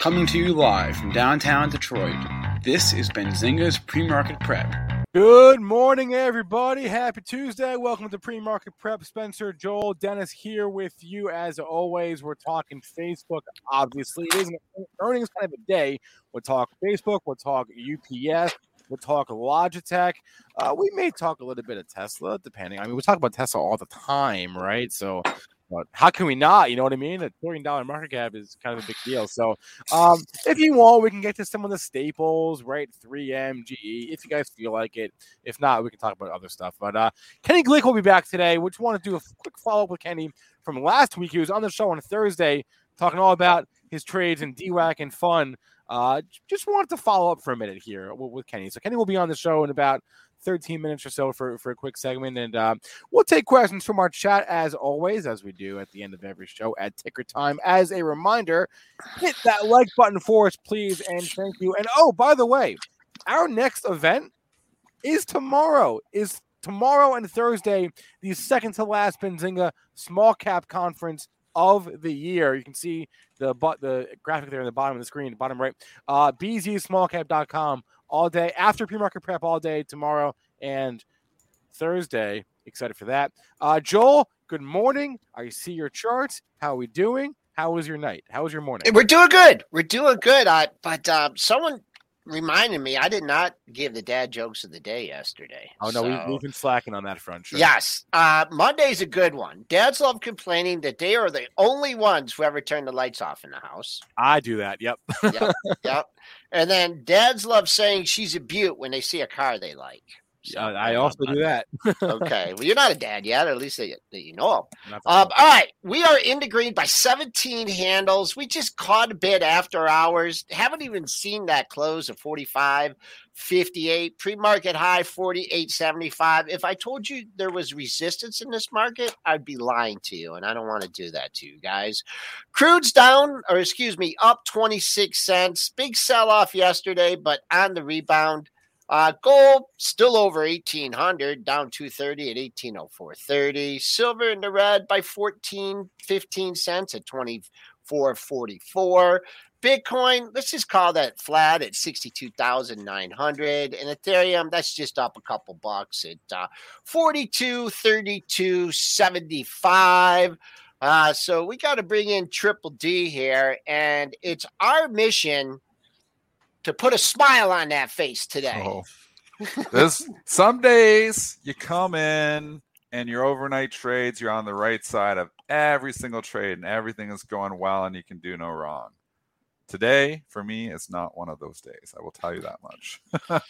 Coming to you live from downtown Detroit, this is Benzinga's Pre-Market Prep. Good morning, everybody. Happy Tuesday. Welcome to Pre-Market Prep. Spencer, Joel, Dennis here with you as always. We're talking Facebook. Obviously, it is an earnings kind of a day. We'll talk Facebook. We'll talk UPS. We'll talk Logitech. Uh, we may talk a little bit of Tesla, depending. I mean, we talk about Tesla all the time, right? So but how can we not? You know what I mean? A billion dollar market cap is kind of a big deal. So, um, if you want, we can get to some of the staples, right? 3M, GE, if you guys feel like it. If not, we can talk about other stuff. But uh, Kenny Glick will be back today. We just want to do a quick follow up with Kenny from last week. He was on the show on Thursday talking all about his trades and DWAC and fun. Uh, just wanted to follow up for a minute here with Kenny. So Kenny will be on the show in about 13 minutes or so for, for a quick segment. And uh, we'll take questions from our chat as always, as we do at the end of every show at ticker time. As a reminder, hit that like button for us, please. And thank you. And oh, by the way, our next event is tomorrow, is tomorrow and Thursday, the second to last Benzinga small cap conference of the year. You can see the but the graphic there in the bottom of the screen, bottom right. Uh, bzsmallcap.com all day after pre-market prep all day tomorrow and Thursday. Excited for that. Uh, Joel, good morning. I see your charts. How are we doing? How was your night? How was your morning? We're doing good. We're doing good. Uh, but uh, someone reminded me I did not give the dad jokes of the day yesterday. Oh no, so, we, have been slacking on that front. Sure. Yes, uh, Monday's a good one. Dads love complaining that they are the only ones who ever turn the lights off in the house. I do that. Yep. yep. Yep. And then dads love saying she's a beaut when they see a car they like. So, I also do that. okay. Well, you're not a dad yet, at least that, that you know Um, all right. We are in the green by 17 handles. We just caught a bit after hours. Haven't even seen that close of 45, 58. Pre market high 48.75. If I told you there was resistance in this market, I'd be lying to you. And I don't want to do that to you guys. Crude's down, or excuse me, up 26 cents. Big sell off yesterday, but on the rebound. Uh, gold still over 1800, down 230 at 1804.30. Silver in the red by 14, 15 cents at 24.44. Bitcoin, let's just call that flat at 62,900. And Ethereum, that's just up a couple bucks at uh, 42, 32, 75. Uh, so we got to bring in Triple D here. And it's our mission to put a smile on that face today. Oh. There's some days you come in and your overnight trades, you're on the right side of every single trade and everything is going well and you can do no wrong. Today, for me, is not one of those days. I will tell you that much.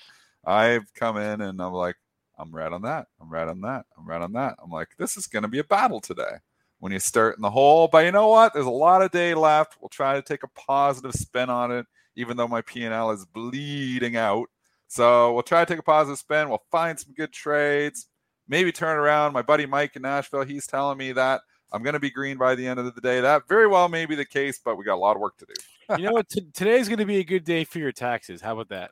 I've come in and I'm like, I'm right on that. I'm right on that. I'm right on that. I'm like, this is going to be a battle today when you start in the hole. But you know what? There's a lot of day left. We'll try to take a positive spin on it even though my P&L is bleeding out. So we'll try to take a positive spin. We'll find some good trades, maybe turn around. My buddy Mike in Nashville, he's telling me that I'm going to be green by the end of the day. That very well may be the case, but we got a lot of work to do. you know what? T- today's going to be a good day for your taxes. How about that?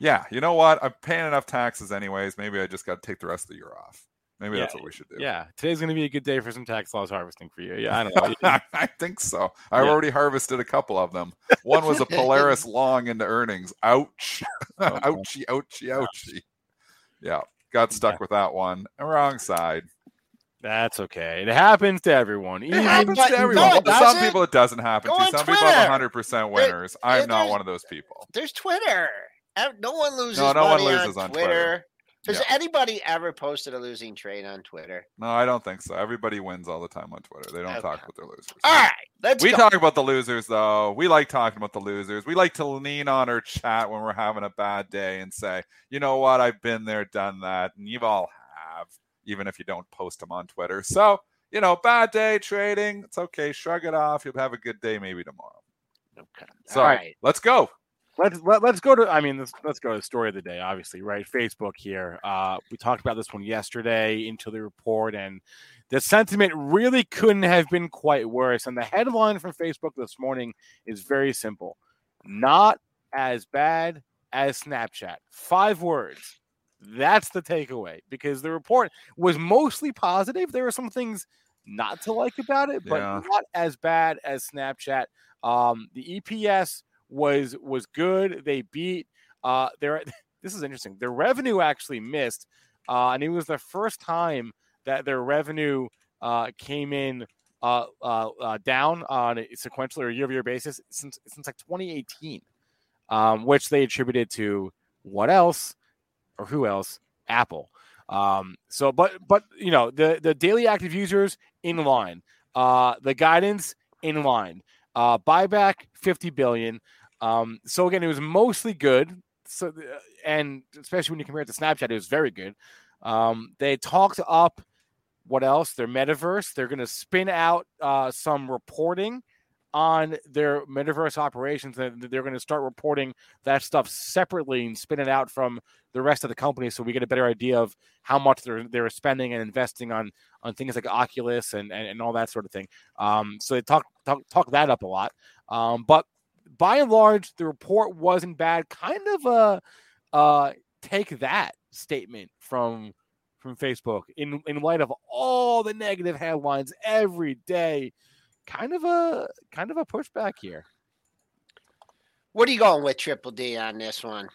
Yeah. You know what? I'm paying enough taxes anyways. Maybe I just got to take the rest of the year off. Maybe yeah, that's what we should do. Yeah, today's going to be a good day for some tax loss harvesting for you. Yeah, I don't know. I think so. I yeah. already harvested a couple of them. One was a Polaris long into earnings. Ouch. ouchie, ouchie, ouchie. Yeah, got stuck yeah. with that one. Wrong side. That's okay. It happens to everyone. It Even, happens to everyone. No, some people it doesn't happen Go to. Some Twitter. people have 100% winners. I'm not one of those people. There's Twitter. No one loses. No, no one loses on, on Twitter. Twitter. Has yeah. anybody ever posted a losing trade on Twitter? No, I don't think so. Everybody wins all the time on Twitter. They don't okay. talk about their losers. All right, let's. We go. talk about the losers though. We like talking about the losers. We like to lean on our chat when we're having a bad day and say, you know what, I've been there, done that, and you've all have, even if you don't post them on Twitter. So you know, bad day trading. It's okay. Shrug it off. You'll have a good day maybe tomorrow. Okay. So All right. let's go. Let's let, us let us go to. I mean, let's let's go to the story of the day. Obviously, right? Facebook here. Uh, we talked about this one yesterday into the report, and the sentiment really couldn't have been quite worse. And the headline from Facebook this morning is very simple: not as bad as Snapchat. Five words. That's the takeaway because the report was mostly positive. There were some things not to like about it, but yeah. not as bad as Snapchat. Um, the EPS was was good. They beat uh their this is interesting. Their revenue actually missed. Uh, and it was the first time that their revenue uh, came in uh, uh, uh, down on a sequential or year over year basis since since like 2018, um, which they attributed to what else or who else? Apple. Um, so, but but you know the the daily active users in line, uh, the guidance in line, uh, buyback 50 billion. Um, so again, it was mostly good. So, uh, and especially when you compare it to Snapchat, it was very good. Um, they talked up what else? Their metaverse. They're going to spin out uh, some reporting on their metaverse operations and they're going to start reporting that stuff separately and spin it out from the rest of the company so we get a better idea of how much they're they're spending and investing on on things like Oculus and and, and all that sort of thing. Um, so they talk talk talk that up a lot. Um, but by and large, the report wasn't bad. Kind of a uh, take that statement from from Facebook in in light of all the negative headlines every day. Kind of a kind of a pushback here. What are you going with Triple D on this one?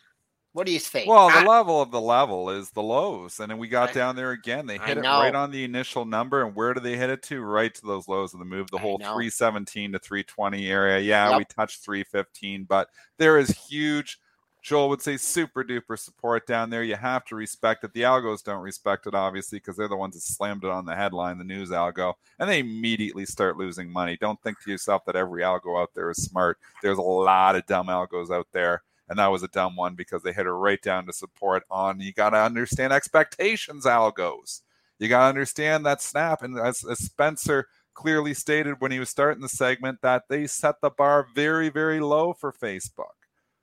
What do you think? Well, the I, level of the level is the lows, and then we got I, down there again. They hit it right on the initial number, and where do they hit it to? Right to those lows of the move, the whole 317 to 320 area. Yeah, yep. we touched 315, but there is huge. Joel would say super duper support down there. You have to respect it. The algos don't respect it, obviously, because they're the ones that slammed it on the headline, the news algo, and they immediately start losing money. Don't think to yourself that every algo out there is smart. There's a lot of dumb algos out there and that was a dumb one because they hit her right down to support on you got to understand expectations algos. You got to understand that snap and as, as, spencer clearly stated when he was starting the segment that they set the bar very very low for facebook.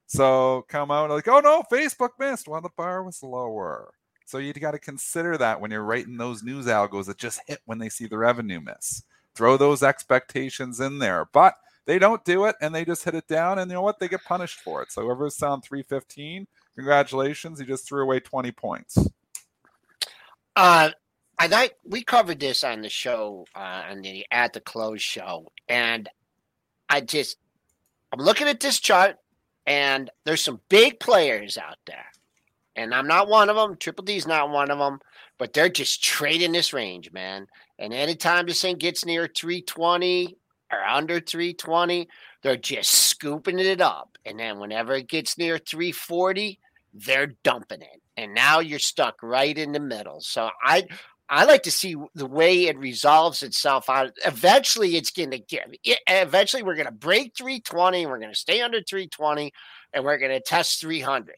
So come out like oh no facebook missed. Well the bar was lower. So you got to consider that when you're writing those news algos that just hit when they see the revenue miss. Throw those expectations in there. But they don't do it and they just hit it down, and you know what? They get punished for it. So whoever's sound 315, congratulations, you just threw away 20 points. Uh, I like we covered this on the show uh, on the at the close show, and I just I'm looking at this chart, and there's some big players out there, and I'm not one of them. Triple D's not one of them, but they're just trading this range, man. And anytime this thing gets near 320, or under 320, they're just scooping it up. And then whenever it gets near 340, they're dumping it. And now you're stuck right in the middle. So I I like to see the way it resolves itself out. Eventually, it's going to get. Eventually, we're going to break 320. We're going to stay under 320, and we're going to test 300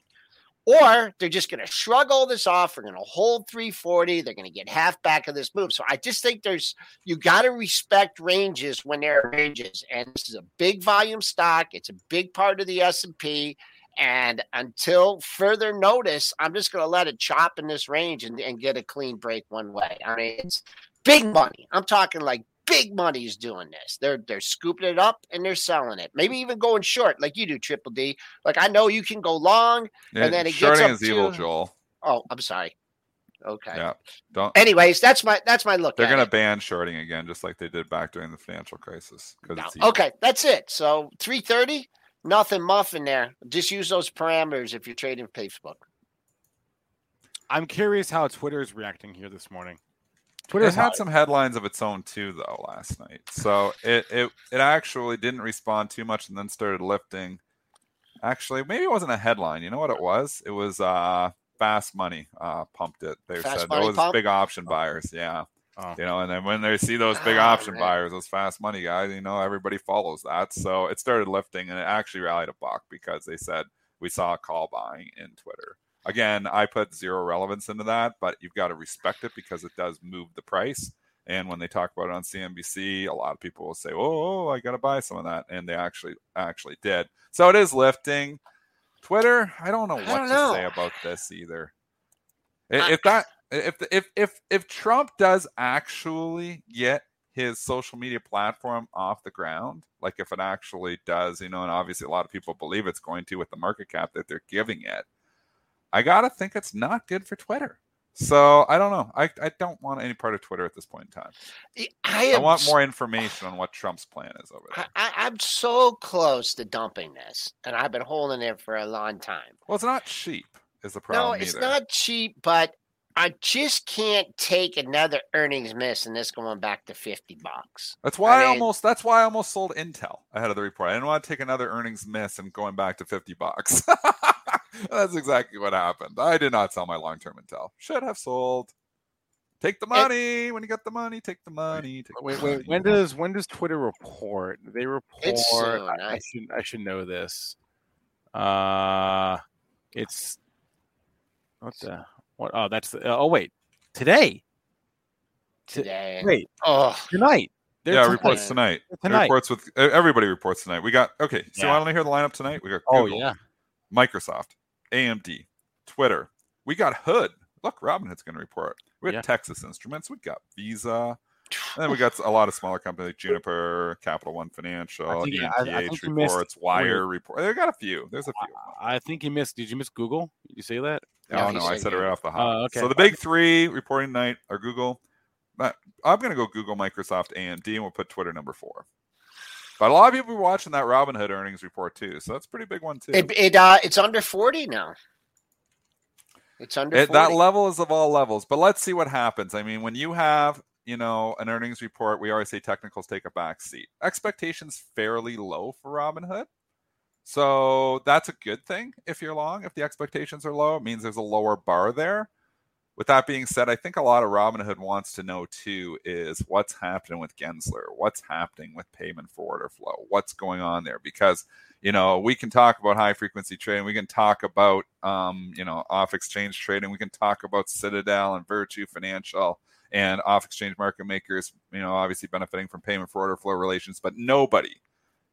or they're just going to shrug all this off. They're going to hold 340. They're going to get half back of this move. So I just think there's you got to respect ranges when there are ranges, and this is a big volume stock. It's a big part of the S and P. And until further notice, I'm just going to let it chop in this range and, and get a clean break one way. I mean, it's big money. I'm talking like big money's doing this. They're they're scooping it up and they're selling it. Maybe even going short, like you do, Triple D. Like I know you can go long, yeah, and then it gets up is to, evil, Joel. Oh, I'm sorry. Okay. Yeah. Don't. Anyways, that's my that's my look. They're going to ban shorting again, just like they did back during the financial crisis. No. Okay, that's it. So 330, nothing muffin there. Just use those parameters if you're trading Facebook. I'm curious how Twitter is reacting here this morning. Twitter had some headlines of its own too, though, last night. So it it it actually didn't respond too much, and then started lifting. Actually, maybe it wasn't a headline. You know what it was? It was uh fast money uh pumped it. They fast said those pump? big option buyers. Yeah. Oh. You know, and then when they see those big oh, option man. buyers, those fast money guys, you know, everybody follows that. So it started lifting and it actually rallied a buck because they said we saw a call buying in Twitter. Again, I put zero relevance into that, but you've got to respect it because it does move the price. And when they talk about it on CNBC, a lot of people will say, "Oh, oh, oh I got to buy some of that," and they actually actually did. So it is lifting. Twitter, I don't know what don't to know. say about this either. I- If that if if if if Trump does actually get his social media platform off the ground, like if it actually does, you know, and obviously a lot of people believe it's going to with the market cap that they're giving it, I gotta think it's not good for Twitter. So I don't know. I, I don't want any part of Twitter at this point in time. I, I want more information on what Trump's plan is over there. I, I, I'm so close to dumping this, and I've been holding it for a long time. Well, it's not cheap, is the problem. No, it's either. not cheap, but I just can't take another earnings miss and this going back to fifty bucks. That's why I, mean- almost that's why I almost sold Intel ahead of the report. I didn't want to take another earnings miss and going back to 50 bucks. that's exactly what happened. I did not sell my long-term Intel. Should have sold. Take the money when you get the money. Take the money. Take the Wait, wait. money. When does when does Twitter report? They report. It's soon, I, I I- should I should know this. Uh, it's what the what? Oh, that's the. oh, wait. Today. T- Today. Wait. Oh, Tonight. They're yeah, tonight. reports tonight. Tonight. Reports with everybody reports tonight. We got okay. So Yeah. I want to hear the lineup tonight. We got Oh yeah. Microsoft, AMD, Twitter. We got Hood. Look, Robinhood's going to report. We got Yeah. Texas Instruments. We got Visa. And then we got a lot of smaller companies like Juniper, Capital One Financial, think- I- I think you missed reports, Wire report. They got a few. There's a few. I think you missed. Did you miss Google? Did you say that? No, oh he no, I said it right off the hop. Oh, okay. So the big three reporting night are Google. I'm going to go Google, Microsoft, AMD, and we'll put Twitter number four. But a lot of people are watching that Robinhood earnings report too, so that's a pretty big one too. it, it uh, it's under forty now. It's under It, that level is of all levels, but let's see what happens. I mean, when you have you know an earnings report, we always say technicals take a back seat. Expectations fairly low for Robinhood, so that's a good thing if you're long. If the expectations are low, it means there's a lower bar there. With that being said, I think a lot of Robinhood wants to know too is what's happening with Gensler, what's happening with payment for order flow, what's going on there, because you know we can talk about high frequency trading, we can talk about um, you know off exchange trading, we can talk about Citadel and Virtu Financial and off exchange market makers, you know, obviously benefiting from payment for order flow relations, but nobody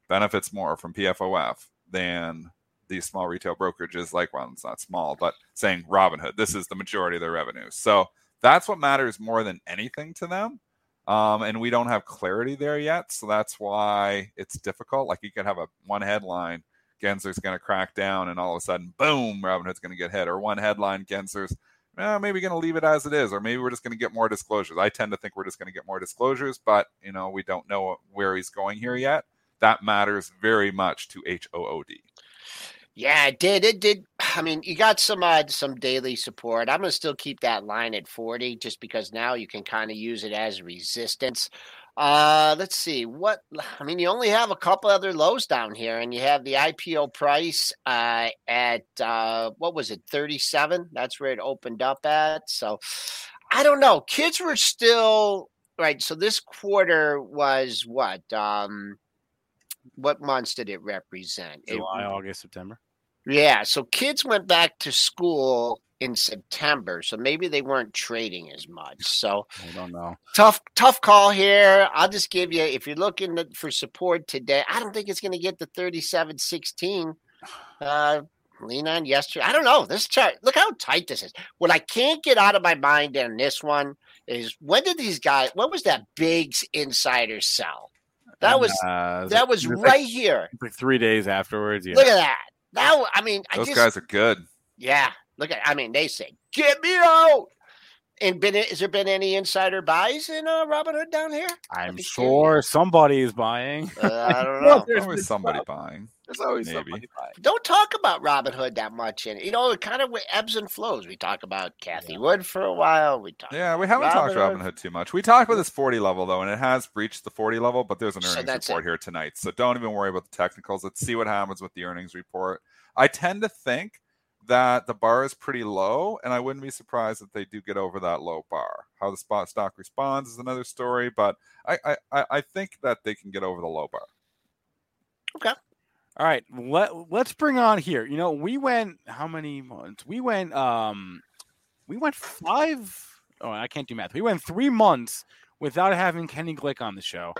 benefits more from PFOF than these small retail brokerages like well it's not small but saying robinhood this is the majority of their revenue. So that's what matters more than anything to them. Um, and we don't have clarity there yet. So that's why it's difficult. Like you could have a one headline gensler's going to crack down and all of a sudden boom robinhood's going to get hit. Or one headline gensler's eh, maybe going to leave it as it is or maybe we're just going to get more disclosures. I tend to think we're just going to get more disclosures but you know we don't know where he's going here yet. That matters very much to h-o-o-d Yeah, it did. It did. I mean, you got some uh, some daily support. I'm gonna still keep that line at 40 just because now you can kind of use it as resistance. Uh, let's see what I mean. You only have a couple other lows down here, and you have the IPO price uh, at uh, what was it, 37? That's where it opened up at. So I don't know. Kids were still right. So this quarter was what? Um, what months did it represent? It- July, August, September. Yeah, so kids went back to school in September, so maybe they weren't trading as much. So I don't know. tough, tough call here. I'll just give you if you're looking for support today. I don't think it's going to get to 37.16. Uh, lean on yesterday. I don't know this chart. Look how tight this is. What I can't get out of my mind on this one is when did these guys? When was that big insider sell? That was uh, that was it was like- right here. like three days afterwards. Yeah. Look at that. I mean, I those just guys are good yeah. Look at I mean, they say, get me out. And been has there been any insider buys in uh, Robinhood down here? I'm be sure somebody is buying. Uh, I don't Well, know. There's always somebody stuff. buying There's always Maybe. somebody buying. Don't talk about Robinhood that much and. You know, it kind of ebbs and flows. We talk about Cathie Wood for a while. We talk Yeah, we haven't talked Robinhood. Robinhood too much. We talked about this 40 level though, and it has breached the 40 level, but there's an earnings that's report it. here tonight. So don't even worry about the technicals. Let's see what happens with the earnings report. I tend to think that the bar is pretty low, and I wouldn't be surprised if they do get over that low bar. How the spot stock responds is another story, but I I, I- I think that they can get over the low bar. Okay. All right, let let's bring on here. You know, we went how many months? We went um we went five oh I can't do math. We went three months without having Kenny Glick on the show.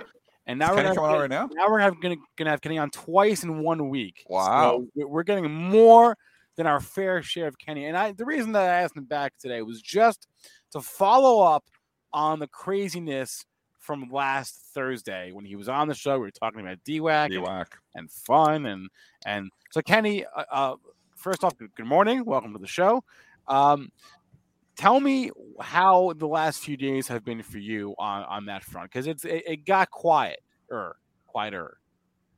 And now Is we're Kenny gonna, right now? now we're having, gonna, gonna have Kenny on twice in one week. Wow. So we're getting more than our fair share of Kenny. And I the reason that I asked him back today was just to follow up on the craziness from last Thursday when he was on the show. We were talking about DWAC and, DWAC. and fun and and so Kenny, uh, uh, first off, good morning, welcome to the show. Um, tell me how the last few days have been for you on on that front because it's it, it got quiet or quieter.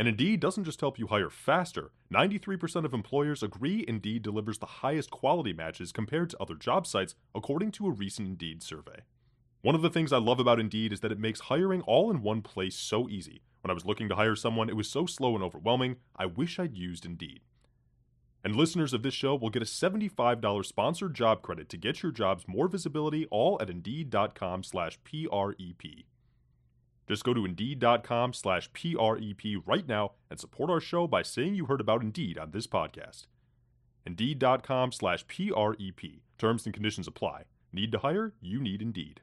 And Indeed doesn't just help you hire faster. 93% of employers agree Indeed delivers the highest quality matches compared to other job sites, according to a recent Indeed survey. One of the things I love about Indeed is that it makes hiring all in one place so easy. When I was looking to hire someone, it was so slow and overwhelming, I wish I'd used Indeed. And listeners of this show will get a $75 sponsored job credit to get your jobs more visibility all at Indeed.com slash PREP. Just go to Indeed.com slash PREP right now and support our show by saying you heard about Indeed on this podcast. Indeed.com slash PREP. Terms and conditions apply. Need to hire? You need Indeed.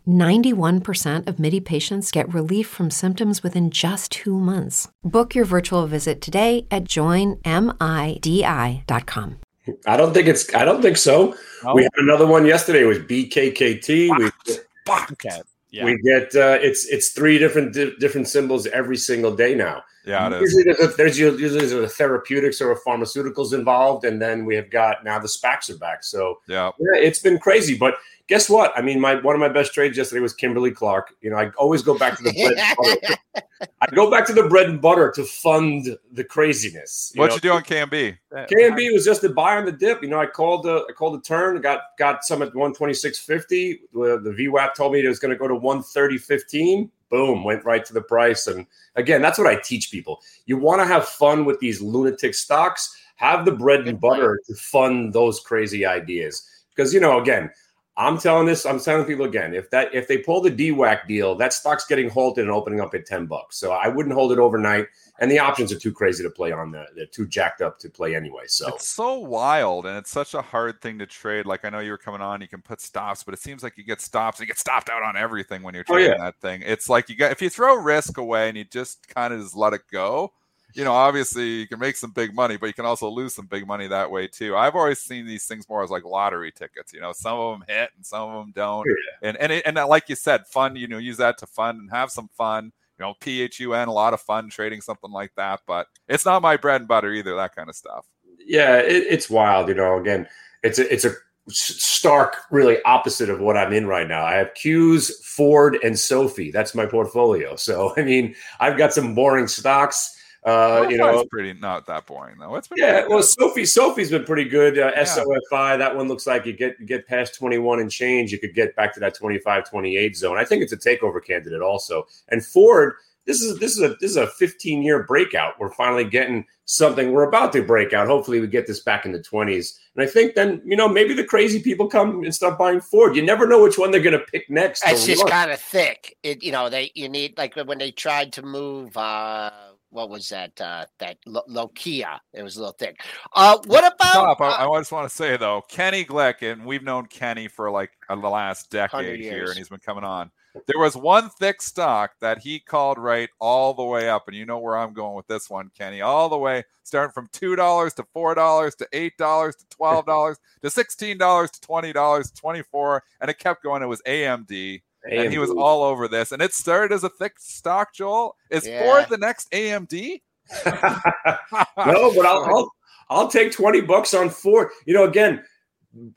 91% of MIDI patients get relief from symptoms within just two months. Book your virtual visit today at joinmidi.com. I don't think it's. I don't think so. No? We had another one yesterday. It was BKKT. We Okay. Yeah. we get uh, it's it's three different di- different symbols every single day now. Yeah, it is. Usually there's, a, there's usually there's a therapeutics or a pharmaceuticals involved, and then we have got now the SPACs are back. So Yeah. yeah, it's been crazy. But guess what? I mean, my one of my best trades yesterday was Kimberly Clark. You know, I always go back to the bread and butter. I go back to the bread and butter to fund the craziness. What know? you doing, KMB? KMB was just a buy on the dip. You know, I called the I called the turn, got got some at 126.50. The, the VWAP told me it was going to go to 130.15. Boom, went right to the price. And again, that's what I teach people. You want to have fun with these lunatic stocks. Have the bread and Good point. butter to fund those crazy ideas. Because you know, again, I'm telling this, I'm telling people again, if that if they pull the DWAC deal, that stock's getting halted and opening up at 10 bucks. So I wouldn't hold it overnight. And the options are too crazy to play on the they're too jacked up to play anyway. So It's so wild and it's such a hard thing to trade. Like I know you were coming on, you can put stops, but it seems like you get stops. You get stopped out on everything when you're Oh, trading yeah. that thing. It's like you got if you throw risk away and you just kind of just let it go. You know, obviously you can make some big money, but you can also lose some big money that way too. I've always seen these things more as like lottery tickets. You know, some of them hit and some of them don't. And and it, and like you said, fun. You know, use that to fun and have some fun. You know, PHUN, a lot of fun trading something like that. But it's not my bread and butter either. That kind of stuff. yeah, it, it's wild. You know, again, it's a it's a stark, really opposite of what I'm in right now. I have Q's, Ford, and SoFi. That's my portfolio. So I mean, I've got some boring stocks. Uh, you know, it's pretty not that boring though. It's been yeah. pretty Well. SoFi, SoFi's been pretty good. Uh, Yeah. SOFI, that one looks like you get you get past 21 and change, you could get back to that 25, 28 zone. I think it's a takeover candidate also. And Ford, this is this is a this is a 15 year breakout. We're finally getting something. We're about to break out. Hopefully, we get this back in the 20s. And I think then you know maybe the crazy people come and start buying Ford. You never know which one they're going to pick next. It's just kind of thick. It you know they you need like when they tried to move. uh what was that? Uh, that Lo- Lokia. It was a little thick. Uh, what about? Stop. uh, I, I just want to say though, Kenny Glick, and we've known Kenny for like uh, the last decade here, and he's been coming on. There was one thick stock that he called right all the way up, and you know where I'm going with this one, Kenny. All the way, starting from two dollars to four dollars to eight dollars to twelve dollars to sixteen dollars to twenty dollars, twenty four, and it kept going. It was AMD. And he was all over this, and it started as a thick stock. Joel is Yeah. Ford the next AMD? no, but I'll, I'll I'll take 20 bucks on Ford. You know, again,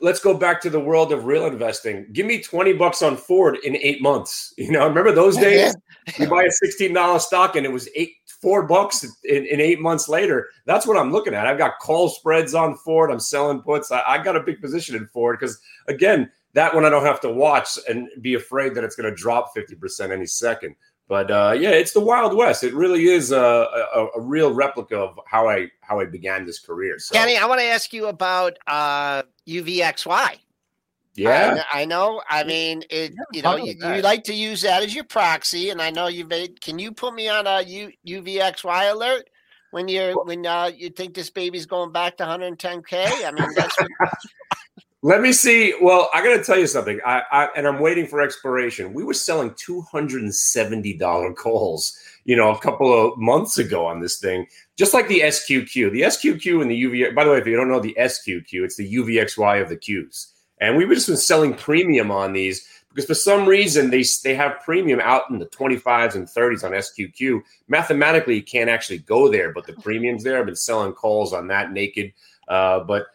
let's go back to the world of real investing. Give me 20 bucks on Ford in eight months. You know, remember those days? you buy a $16 stock and it was eight, four bucks in, in, eight months later. That's what I'm looking at. I've got call spreads on Ford. I'm selling puts. I, I got a big position in Ford because, again, that one I don't have to watch and be afraid that it's going to drop 50% any second. But uh, yeah, it's the Wild West. It really is a, a, a, real replica of how I how I began this career. So. Kenny, I want to ask you about uh, UVXY. Yeah, I, I, know. I mean, it. You know, you, you, like to use that as your proxy, and I know you've made. Can you put me on a U, UVXY alert when you're when uh, you think this baby's going back to 110k? I mean, that's. What, Let me see. Well, I got to tell you something. I, I, and I'm waiting for expiration. We were selling two hundred and seventy dollar calls, you know, a couple of months ago on this thing, just like the SQQ. The SQQ and the UV. By the way, if you don't know the SQQ, it's the UVXY of the Qs. And we were just been selling premium on these because for some reason they they have premium out in the 25s and 30s on SQQ. Mathematically, you can't actually go there, but the premium's there. I've been selling calls on that naked, uh, but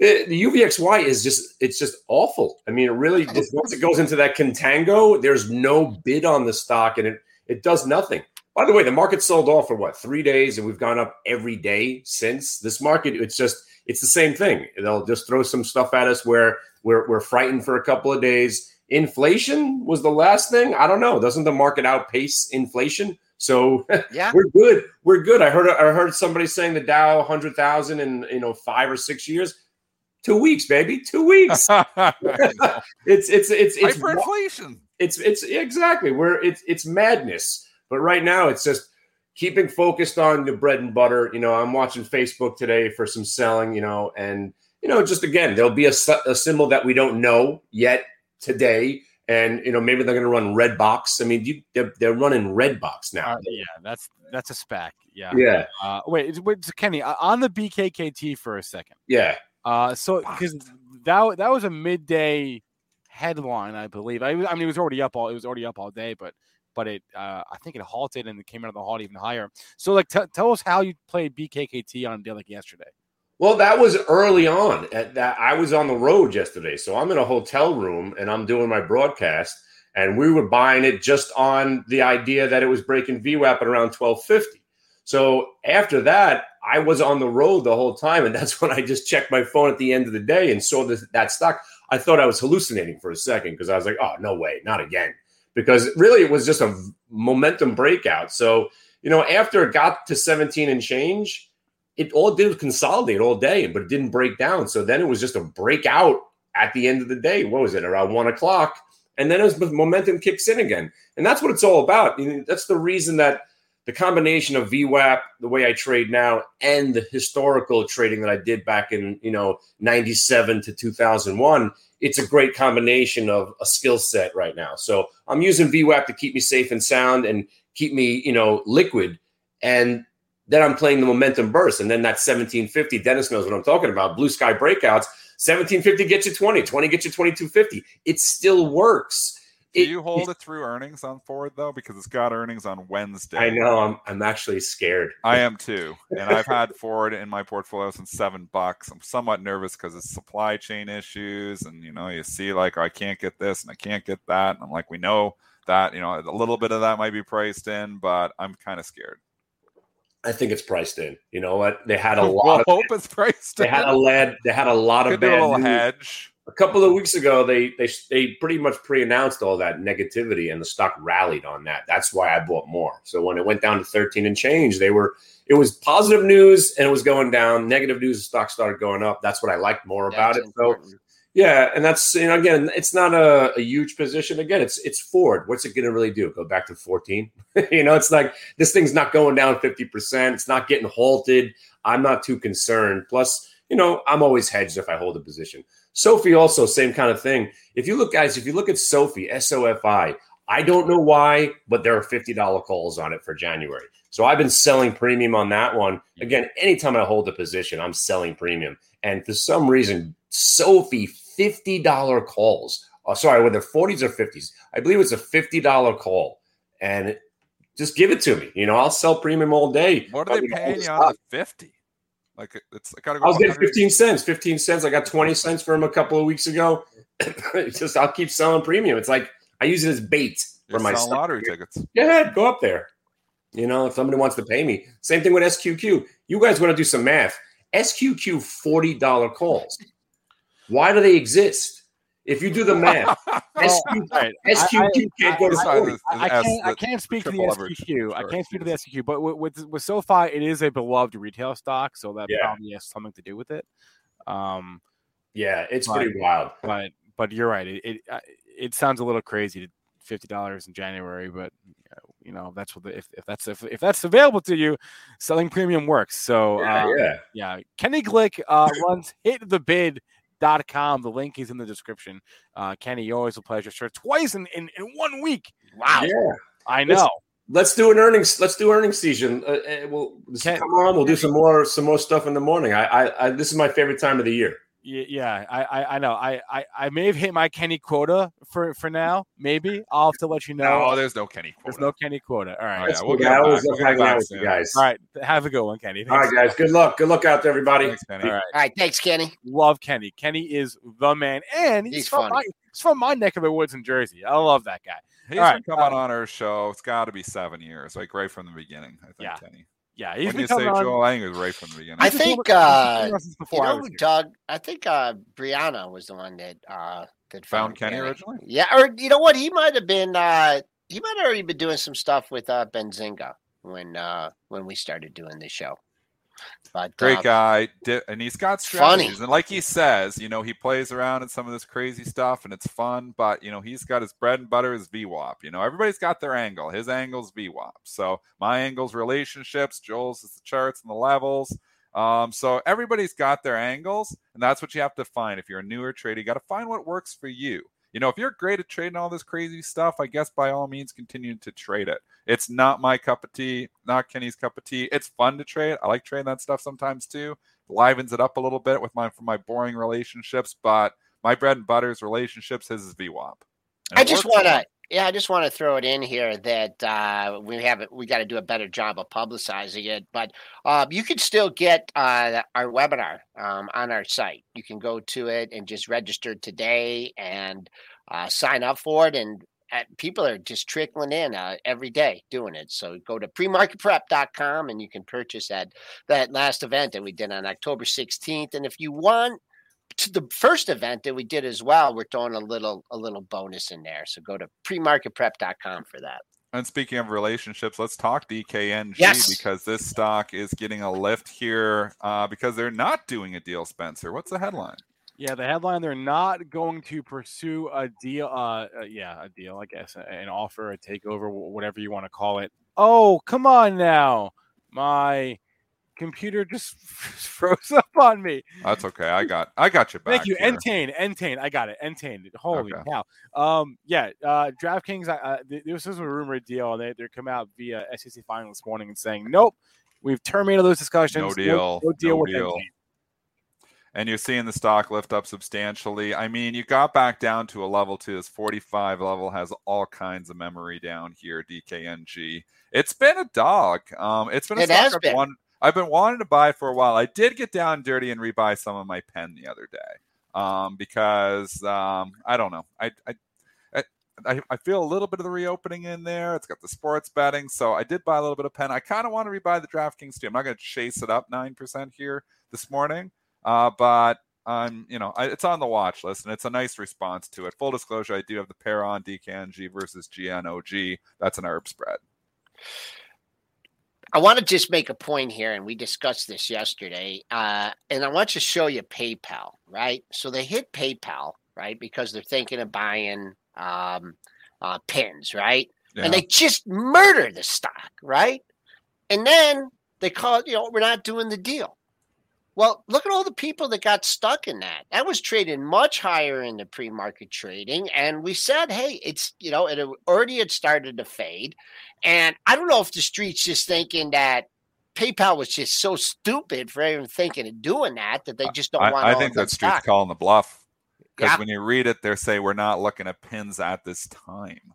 it, the UVXY is just it's just awful. I mean, it really just, once it goes into that contango, there's no bid on the stock, and it it does nothing. By the way, the market sold off for what three days, and we've gone up every day since. This market, it's just it's the same thing. They'll just throw some stuff at us where we're we're frightened for a couple of days. Inflation was the last thing. I don't know. Doesn't the market outpace inflation? So yeah, we're good. We're good. I heard I heard somebody saying the Dow hundred thousand in you know five or six years. Two weeks, baby. Two weeks. it's it's it's it's hyperinflation. It's it's exactly where it's it's madness. But right now, it's just keeping focused on the bread and butter. You know, I'm watching Facebook today for some selling. You know, and you know, just again, there'll be a, a symbol that we don't know yet today and you know maybe they're going to run Redbox I mean, you, they're, they're running Redbox now. Uh, yeah, that's that's a SPAC. Yeah, yeah. Uh, wait, wait, Kenny, uh, on the BKKT for a second. Yeah. Uh, so because that that was a midday headline, I believe. I, I mean, it was already up all it was already up all day, but but it uh, I think it halted and it came out of the halt even higher. So like, t- tell us how you played BKKT on a day like yesterday. Well, that was early on. At that I was on the road yesterday, so I'm in a hotel room and I'm doing my broadcast, and we were buying it just on the idea that it was breaking VWAP at around 1250. So after that, I was on the road the whole time, and that's when I just checked my phone at the end of the day and saw this, that stock. I thought I was hallucinating for a second because I was like, "Oh no way, not again!" Because really, it was just a momentum breakout. So you know, after it got to 17 and change, it all did consolidate all day, but it didn't break down. So then it was just a breakout at the end of the day. What was it around one o'clock? And then as momentum kicks in again, and that's what it's all about. You know, that's the reason that the combination of VWAP, the way I trade now, and the historical trading that I did back in you know '97 to 2001, it's a great combination of a skill set right now. So I'm using VWAP to keep me safe and sound and keep me you know liquid, and then I'm playing the momentum burst, and then that 1750. Dennis knows what I'm talking about. Blue sky breakouts. 1750 gets you 20, 20 gets you 2250. It still works do you hold it through earnings on Ford though? Because it's got earnings on Wednesday. I know. I'm I'm actually scared. I am too, and I've had Ford in my portfolio since seven bucks. I'm somewhat nervous because it's supply chain issues, and you know, you see like oh, I can't get this and I can't get that, and I'm like, we know that you know a little bit of that might be priced in, but I'm kind of scared. I think it's priced in. You know what? They had a lot. We'll of, hope it's priced. They in. had a lead. They had a lot Could of bad a little news. hedge a couple of weeks ago, they they they pretty much pre-announced all that negativity, and the stock rallied on that. That's why I bought more. So when it went down to 13 and change, they were it was positive news and it was going down. Negative news, the stock started going up. That's what I liked more about it. So yeah, and that's you know again, it's not a, a huge position. Again, it's it's Ford. What's it going to really do? Go back to 14? you know, it's like this thing's not going down 50%. It's not getting halted. I'm not too concerned. Plus, you know, I'm always hedged if I hold a position. SOFI also same kind of thing. If you look, guys, if you look at Sophie SOFI, S O F I, I don't know why, but there are fifty dollar calls on it for January. So I've been selling premium on that one. Again, anytime I hold a position, I'm selling premium. And for some reason, SoFi fifty dollar calls. Oh, sorry, whether forties or fifties, I believe it's a fifty dollar call, and just give it to me. You know, I'll sell premium all day. What are they paying you on the fifty? Like it's I gotta go. I was getting 15 cents. 15 cents. I got 20 cents for him a couple of weeks ago. just I'll keep selling premium. It's like I use it as bait for You're my lottery tickets. Go ahead, go up there. You know, if somebody wants to pay me. Same thing with SQQ. You guys want to do some math. SQQ $40 calls. Why do they exist? If you do the math, SQ, right. SQQ can't go to I, I, I, can't, I can't speak to the SQQ. I can't speak to the SQQ, but with, with, with SoFi, it is a beloved retail stock, so that yeah. probably has something to do with it. Um, yeah, it's but, pretty wild. But but you're right. It, it it sounds a little crazy to fifty dollars in January, but you know that's what the, if, if that's if, if that's available to you, selling premium works. So yeah, uh, yeah. yeah. Kenny Glick uh, runs hit the bid dot com. The link is in the description. Uh, Kenny, always a pleasure, sir. Twice in, in, in one week. Wow. Yeah. I know. Let's, let's do an earnings. Let's do earnings season. Uh, uh we'll Ken, come on. We'll do some more some more stuff in the morning. I, I, I this is my favorite time of the year. Yeah, I, I, I know. I, I, I may have hit my Kenny quota for, for now. Maybe I'll have to let you know. No, there's no Kenny quota. There's no Kenny quota. All right. Oh, yeah, we'll get I always love hanging out with you guys. All right. Have a good one, Kenny. Thanks. All right, guys. Good luck. Good luck out to everybody. Thanks, Kenny. All right. All right. Thanks, Kenny. Love Kenny. Kenny is the man, and he's, he's from my, he's from my neck of the woods in Jersey. I love that guy. He's All been right. coming um, on our show. It's got to be seven years, like right from the beginning. I think, yeah. Kenny. Yeah, he's when you say on, Joel Lang is right from the beginning. I think uh, you know, Doug. I think uh, Brianna was the one that uh, that found, found Kenny, Kenny originally. Yeah, or you know what? He might have been. Uh, he might have already been doing some stuff with uh, Benzinga when uh, when we started doing this show. But, Great um, guy, and he's got strategies. Funny. And like he says, you know, he plays around in some of this crazy stuff, and it's fun. But you know, he's got his bread and butter is VWAP. You know, everybody's got their angle. His angle's VWAP. So my angle's relationships. Joel's is the charts and the levels. Um, so everybody's got their angles, and that's what you have to find. If you're a newer trader, you got to find what works for you. You know, if you're great at trading all this crazy stuff, I guess by all means continue to trade it. It's not my cup of tea, not Kenny's cup of tea. It's fun to trade. I like trading that stuff sometimes too. Livens it up a little bit with my for my boring relationships, but my bread and butter is relationships. His is VWAP. I just want to yeah, I just want to throw it in here that uh, we have we got to do a better job of publicizing it. But uh, you can still get uh, our webinar um, on our site. You can go to it and just register today and uh, sign up for it. And uh, people are just trickling in uh, every day doing it. So go to premarketprep.com and you can purchase that that last event that we did on October 16th. And if you want to the first event that we did as well, we're throwing a little a little bonus in there. So go to premarketprep.com for that. And speaking of relationships, let's talk DKNG yes. because this stock is getting a lift here uh, because they're not doing a deal. Spencer, what's the headline? Yeah, the headline: They're not going to pursue a deal. Uh, uh, yeah, a deal. I guess an offer, a takeover, whatever you want to call it. Oh, come on now, my computer just froze up on me. That's okay. I got I got you back. Thank you, here. Entain. Entain. I got it. Entain. Holy okay. cow. Um, yeah. Uh, DraftKings. Uh, this is a rumored deal. And they they come out via SEC final this morning and saying, nope, we've terminated those discussions. No deal. No, no deal no with deal. Entain. And you're seeing the stock lift up substantially. I mean, you got back down to a level two. This 45 level has all kinds of memory down here. DKNG. It's been a dog. Um, it's been a it stock been. one I've been wanting to buy for a while. I did get down dirty and rebuy some of my PENN the other day um, because um, I don't know. I, I I, I, feel a little bit of the reopening in there. It's got the sports betting. So I did buy a little bit of PENN. I kind of want to rebuy the DraftKings too. I'm not going to chase it up 9% here this morning. Uh, but I'm, you know, I, it's on the watch list and it's a nice response to it. Full disclosure, I do have the pair on DKNG versus GNOG. That's an arb spread. I want to just make a point here, and we discussed this yesterday. Uh, and I want to show you PayPal, right? So they hit PayPal, right, because they're thinking of buying um, uh, pins, right? Yeah. And they just murder the stock, right? And then they call it, you know, we're not doing the deal. Well, look at all the people that got stuck in that. That was traded much higher in the pre-market trading, and we said, "Hey, it's you know, it already had started to fade." And I don't know if the street's just thinking that PayPal was just so stupid for even thinking of doing that that they just don't want. I think that street's calling the bluff because yeah. when you read it, they say we're not looking at pins at this time.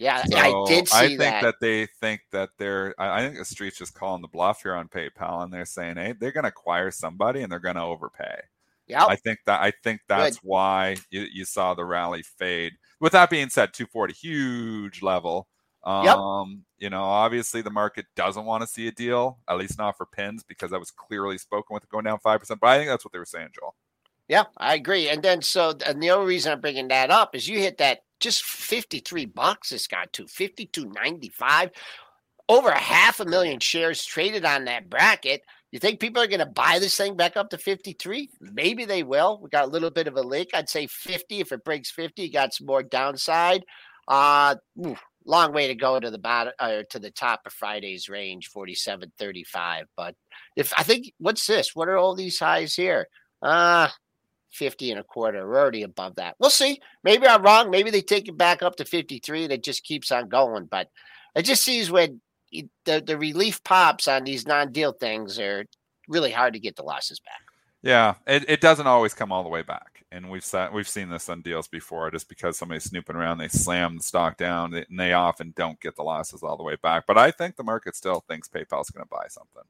Yeah, So I did see I think that. that. they think that they're. I I think the street's just calling the bluff here on PayPal, and they're saying, "Hey, they're going to acquire somebody, and they're going to overpay." Yep. I think that I think that's why you, you saw the rally fade. With that being said, 240 huge level. Um, Yep. you know, obviously the market doesn't want to see a deal, at least not for pins, because that was clearly spoken with it going down five percent. But I think that's what they were saying, Joel. Yeah, I agree. And then so and the only reason I'm bringing that up is you hit that just 53 bucks it's got to 52.95 over half a million shares traded on that bracket. You think people are going to buy this thing back up to 53? Maybe they will. We got a little bit of a leak. I'd say 50 if it breaks 50, you got some more downside. Uh long way to go to the bottom or to the top of Friday's range 47.35, but if I think what's this? What are all these highs here? Uh 50 and a quarter. We're already above that. We'll see. Maybe I'm wrong. Maybe they take it back up to 53 and it just keeps on going. But it just sees when the, the relief pops on these non deal things are really hard to get the losses back. Yeah, it, it doesn't always come all the way back, and we've sat, we've seen this on deals before. Just because somebody's snooping around, they slam the stock down, and they often don't get the losses all the way back. But I think the market still thinks PayPal's going to buy something,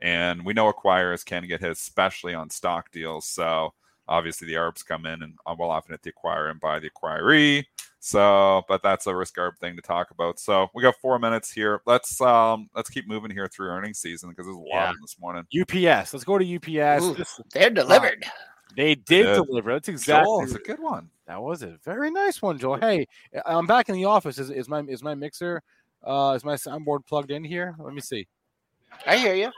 and we know acquirers can get hit, especially on stock deals. So obviously the ARBs come in and uh, will often hit the acquirer and buy the acquiree. So, but that's a risk arb thing to talk about. So we got four minutes here. Let's um let's keep moving here through earnings season because there's a lot Yeah. of them this morning. UPS. Let's go to UPS. Ooh, they're delivered. they did Good. deliver. That's exactly. Joel, it's a good one. That was a very nice one, Joel. Hey, I'm back in the office. Is, is my is my mixer? Uh, is my soundboard plugged in here? Let me see. I hear you.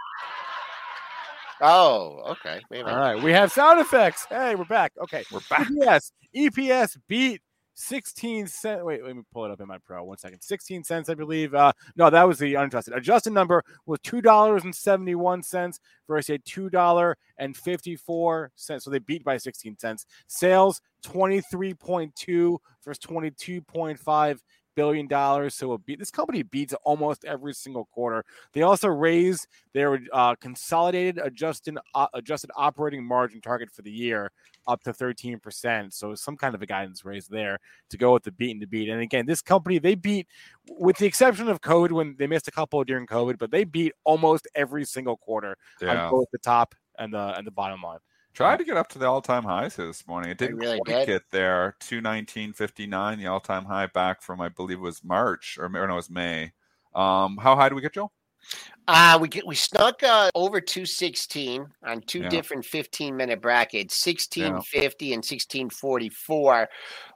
Oh, okay. A All right, we have sound effects. Hey, we're back. Okay, We're back. Yes. EPS beat 16 cents. Wait, let me pull it up in my pro. One second. 16 cents, I believe. Uh, no, that was the unadjusted. Adjusted number was two dollars and seventy one cents versus a two dollar and fifty four cents. So they beat by 16 cents. Sales 23.2 versus 22.5 billion dollars. So beat, this company beats almost every single quarter. They also raised their uh, consolidated adjusted uh, adjusted operating margin target for the year up to 13%. So some kind of a guidance raise there to go with the beat and the beat. And again, this company they beat with the exception of COVID when they missed a couple during COVID, but they beat almost every single quarter Yeah. on both the top and the and the bottom line. Tried to get up to the all-time highs here this morning. It didn't really quite did. get there. Two nineteen fifty nine, the all-time high back from I believe it was March or, or no, it was May. Um, how high do we get, Joel? Uh, we get, we snuck uh, over 216 on two Yeah. different 15 minute brackets, 1650 and 1644.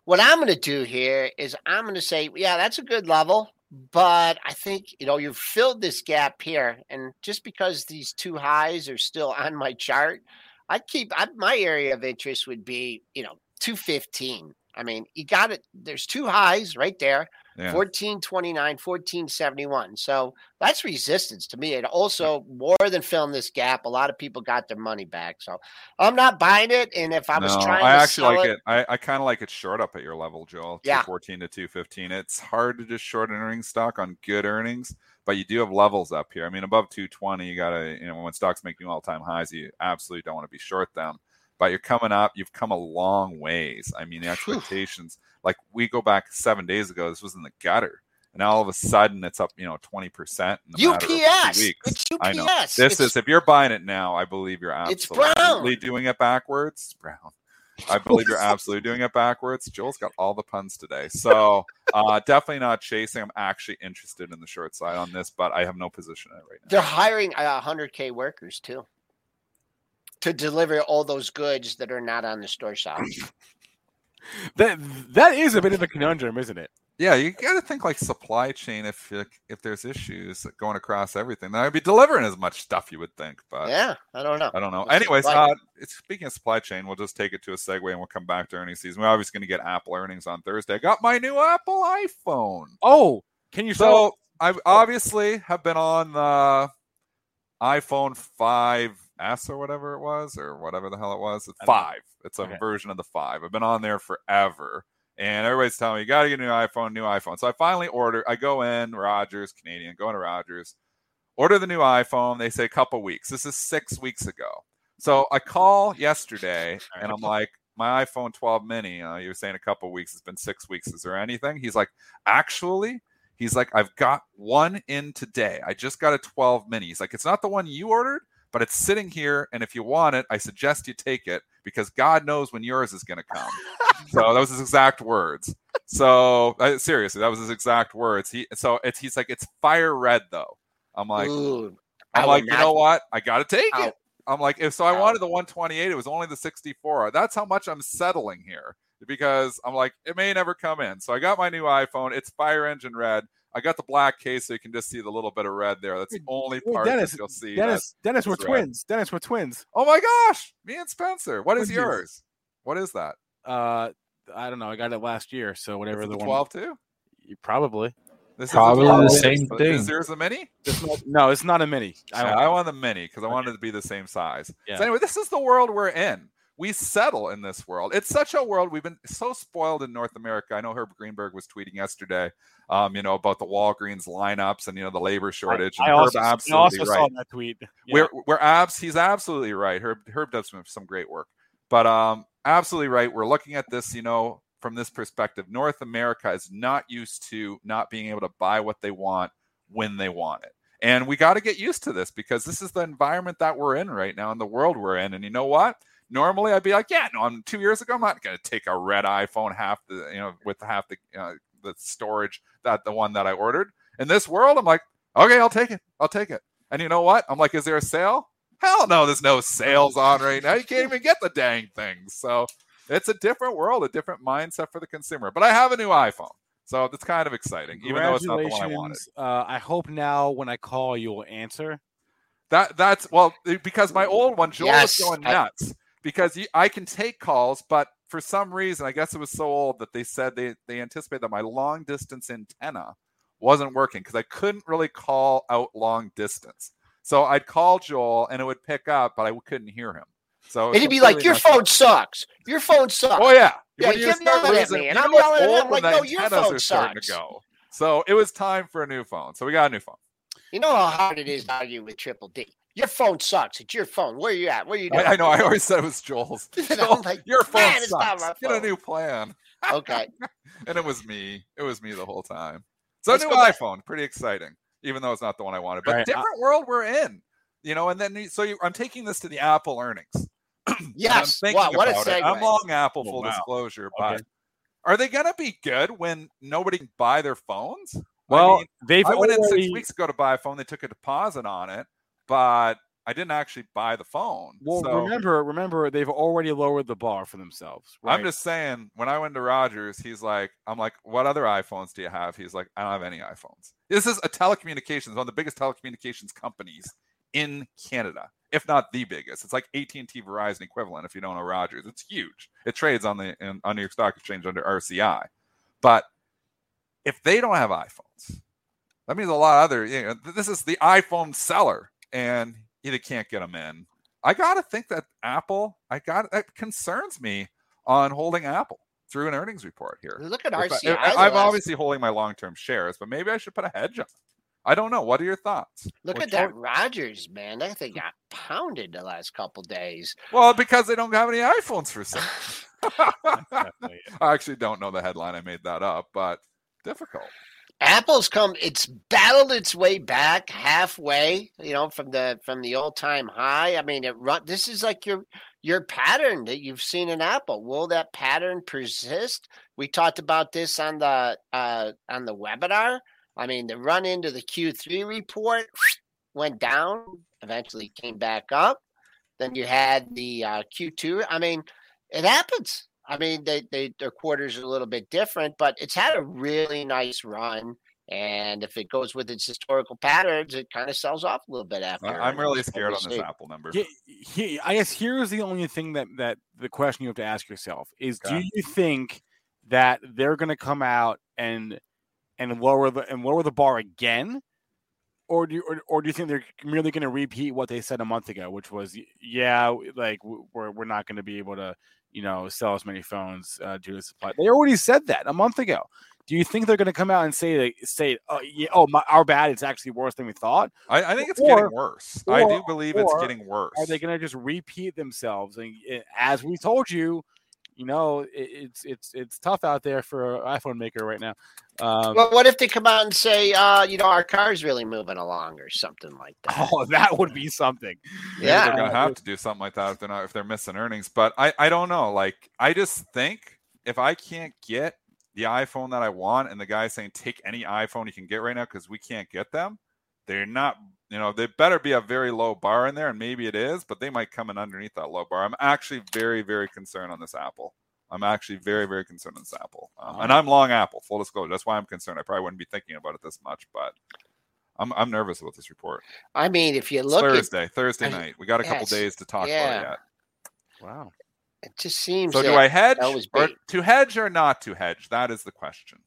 What I'm going to do here is I'm going to say, yeah, that's a good level, but I think, you know, you've filled this gap here. And just because these two highs are still on my chart, I'd keep I, my area of interest would be, you know, 215. I mean, you got it. There's two highs right there. Yeah. 1429, 1471. So that's resistance to me. And also more than filling this gap, a lot of people got their money back. So I'm not buying it. And if I was no, trying I to actually sell like it, it. I, I kind of like it short up at your level, Joel. Yeah. 214 to 215. It's hard to just short an earnings stock on good earnings, but you do have levels up here. I mean, above 220, you got to, you know, when stocks make new all time highs, you absolutely don't want to be short them. But you're coming up, you've come a long ways. I mean, the expectations, like we go back seven days ago, this was in the gutter. And now all of a sudden it's up, you know, 20% in a of two UPS. It's UPS. I know. This It's- is if you're buying it now, I believe you're absolutely doing it backwards. It's brown. I believe you're absolutely doing it backwards. Joel's got all the puns today. So uh, definitely not chasing. I'm actually interested in the short side on this, but I have no position in it right now. They're hiring uh, 100K workers too to deliver all those goods that are not on the store shelves. That that is a bit of a conundrum, isn't it? Yeah, you got to think like supply chain. If if there's issues going across everything, then I'd be delivering as much stuff you would think. But yeah, I don't know. I don't know. What's it Anyways, uh, speaking of supply chain, we'll just take it to a segue and we'll come back to earnings season. We're obviously going to get Apple earnings on Thursday. I got my new Apple iPhone. Oh, can you So I obviously have been on the iPhone 5S or whatever it was, or whatever the hell it was. It's I don't know. five. It's a Okay. version of the five. I've been on there forever. And everybody's telling me you got to get a new iPhone, new iPhone. So I finally order. I go in Rogers, Canadian, going to Rogers, order the new iPhone. They say a couple weeks. This is six weeks ago. So I call yesterday and I'm like, my iPhone 12 mini. Uh, you were saying a couple weeks. It's been six weeks. Is there anything? He's like, actually, he's like, I've got one in today. I just got a 12 mini. He's like, it's not the one you ordered, but it's sitting here. And if you want it, I suggest you take it because God knows when yours is going to come. so that was his exact words. So uh, seriously, that was his exact words. He so it's he's like, it's fire red though. I'm like, Ooh, I'm like, you know what? I got to take it. I'm like, if so, I wanted the 128. It was only the 64. That's how much I'm settling here because I'm like, it may never come in. So I got my new iPhone. It's fire engine red. I got the black case, so you can just see the little bit of red there. That's the only Wait, part Dennis, that you'll see. Dennis, Dennis, we're red. twins. Dennis, we're twins. Oh my gosh, me and Spencer. What is Twinsies. yours? What is that? Uh, I don't know. I got it last year, so whatever Is it the the one. 12 too? You- Probably. This Probably is the same Is- thing. Is yours a mini? It's not, no, it's not a mini. I, I, I want the mini because I wanted it to be the same size. Yeah. So anyway, this is the world we're in. We settle in this world. It's such a world. We've been so spoiled in North America. I know Herb Greenberg was tweeting yesterday, um, you know, about the Walgreens lineups and you know the labor shortage. I and also, Herb I absolutely also right. saw that tweet. Yeah. We're we're abs. He's absolutely right. Herb Herb does some, some great work, but um, absolutely right. We're looking at this, you know, from this perspective. North America is not used to not being able to buy what they want when they want it, and we got to get used to this because this is the environment that we're in right now, and the world we're in. And you know what? Normally, I'd be like, yeah, no, I'm two years ago. I'm not going to take a red iPhone half the, you know, with half the uh, the storage that the one that I ordered. In this world, I'm like, okay, I'll take it. I'll take it. And you know what? I'm like, is there a sale? Hell no, there's no sales on right now. You can't even get the dang things. So it's a different world, a different mindset for the consumer. But I have a new iPhone. So it's kind of exciting, even though it's not the one I wanted. Uh, I hope now when I call, you will answer. That that's well because my old one Joel Yes, was going I- nuts because I can take calls, but for some reason I guess it was so old that they said they they anticipated that my long distance antenna wasn't working because I couldn't really call out long distance. So I'd call Joel and it would pick up, but I couldn't hear him. So it was And he'd be like, "Your phone sucks. Your phone sucks." Oh yeah, Yeah, When you kept yelling at me, and I'm yelling at him like, "No, your phone starting to sucks." go. So it was time for a new phone. So we got a new phone. You know how hard it is to argue with Triple D. Your phone sucks. It's your phone. Where are you at? Where are you doing? I, I know. I always said it was Joel's. And Joel, I'm like, your phone "Man, it's not sucks. my Get a new plan. Okay. and it was me. It was me the whole time. So Let's new go back- iPhone, pretty exciting, even though it's not the one I wanted. But Right, uh different world we're in, you know. And then so you, I'm taking this to the Apple earnings. And I'm Yes. thinking Wow, what a about it. segue. I'm long Apple, Oh, full wow. disclosure, Okay. but are they going to be good when nobody can buy their phones? I Well, mean, they've I went in six weeks ago to buy a phone. They took a deposit on it, but I didn't actually buy the phone. Well, so remember, remember, they've already lowered the bar for themselves. I'm just saying, when I went to Rogers, he's like, I'm like, what other iPhones do you have? He's like, I don't have any iPhones. This is a telecommunications, one of the biggest telecommunications companies in Canada, if not the biggest. It's like AT&T Verizon equivalent if you don't know Rogers. It's huge. It trades on the in, on New York Stock Exchange under RCI. But if they don't have iPhones, that means a lot of other, you know, this is the iPhone seller and they can't get them in. I got to think that Apple, I got that concerns me on holding Apple through an earnings report here. Look at RCI. I, am obviously holding my long-term shares, but maybe I should put a hedge on. I don't know. What are your thoughts? Look at that Rogers, man. That thing got pounded the last couple days. Well, because they don't have any iPhones for sale. I actually don't know the headline. I made that up, but difficult. Apple's come it's battled its way back halfway, you know, from the from the all-time high. I mean, it run this is like your your pattern that you've seen in Apple. Will that pattern persist? We talked about this on the uh on the webinar. I mean, the run into the Q3 report went down, eventually came back up. Then you had the uh, Q2. I mean, it happens. I mean, they, they their quarters are a little bit different, but it's had a really nice run. And if it goes with its historical patterns, it kind of sells off a little bit after. I- I'm really scared on this see. Apple number. He, he, I guess here's the only thing that that the question you have to ask yourself is: Do you think that they're going to come out and and lower the and lower the bar again, or do you, or, or do you think they're merely going to repeat what they said a month ago, which was yeah, like we're we're not going to be able to you know sell as many phones uh, due to supply. They already said that a month ago. Do you think they're going to come out and say like, say oh yeah oh my, our bad it's actually worse than we thought? I, I think it's Or- getting worse. I do believe it's getting worse. Are they going to just repeat themselves? And eh, as we told you, you know, it, it's it's it's tough out there for an iPhone maker right now. Um, well, what if they come out and say, uh, you know, our car's really moving along or something like that? Oh, that would be something. Yeah, they're gonna have to do something like that if they're not if they're missing earnings. But I I don't know. Like I just think if I can't get the iPhone that I want, and the guy saying take any iPhone you can get right now because we can't get them, they're not. You know, they better be a very low bar in there, and maybe it is, but they might come in underneath that low bar. I'm actually very, very concerned on this Apple. I'm actually very, very concerned on this Apple, um, and I'm long Apple. Full disclosure, that's why I'm concerned. I probably wouldn't be thinking about it this much, but I'm I'm nervous about this report. I mean, if you It's look Thursday, at Thursday night, we got a couple days to talk yeah. about it yet. Wow. it, just seems. So do I hedge or to hedge or not to hedge? That is the question.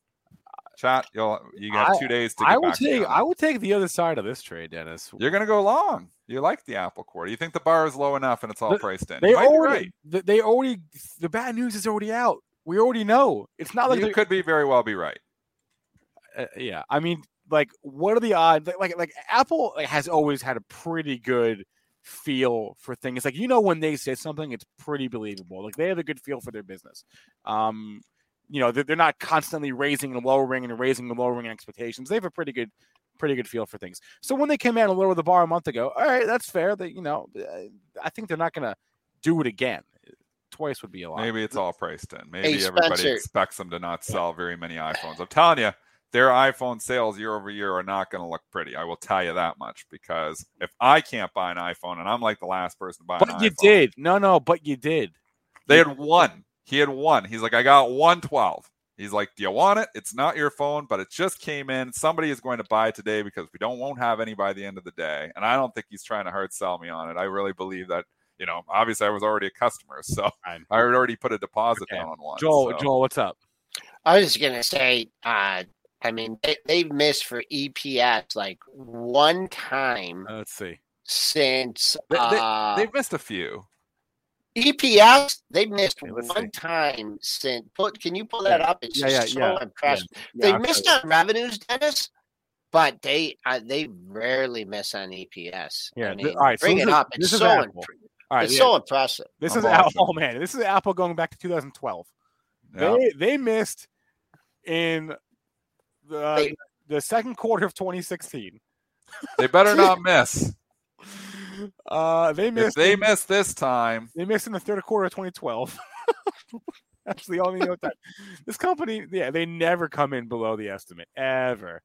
Chat, you'll you have two days to. Get I would take I would take the other side of this trade, Dennis. You're gonna go long. You like the Apple Core. You think the bar is low enough and it's all The- priced in. They You might be already right. they already the bad news is already out. We already know. It's not like You could be very well be right. uh, yeah. I mean, like, what are the odds? Like, like, like Apple has always had a pretty good feel for things. Like, you know, when they say something, it's pretty believable. Like, they have a good feel for their business. Um, you know, they're, they're not constantly raising and lowering and raising and lowering expectations. They have a pretty good, pretty good feel for things. So when they came out and lowered the bar a month ago, all right, that's fair. That you know, uh, I think they're not going to do it again. Twice would be a lot. Maybe it's all priced in. Maybe Hey, everybody expects them to not sell very many iPhones. I'm telling you, their iPhone sales year over year are not going to look pretty. I will tell you that much because if I can't buy an iPhone and I'm like the last person to buy an But you iPhone, did. No, no, but you did. They had one. He had one. He's like, I got 112. He's like, Do you want it? It's not your phone, but it just came in. Somebody is going to buy it today because we don't won't have any by the end of the day. And I don't think he's trying to hard sell me on it. I really believe that, you know, obviously I was already a customer, so I had already put a deposit Okay. down on one. Joel, so- Joel, what's up? I was gonna say, uh, I mean, they, they've missed for EPS like one time Uh, let's see. since They- they- uh, They've missed a few. EPS. They missed Okay, one see. time since. Put, can you pull that up? It's Yeah, yeah, just so yeah, impressive. Yeah, they I'll missed tell on revenues, Dennis, but they uh, they rarely miss on EPS. Yeah, I mean, all right, so bring this it is- up. It's so Apple. impre- you. All right, it's yeah, so impressive. this I'm is Apple. Oh man, this is Apple going back to 2012. Yeah. They they missed in the They- the second quarter of 2016. They better not miss. Uh, they if missed. they in, miss this time, they missed in the third quarter of 2012. That's the only note that this company, yeah, they never come in below the estimate ever.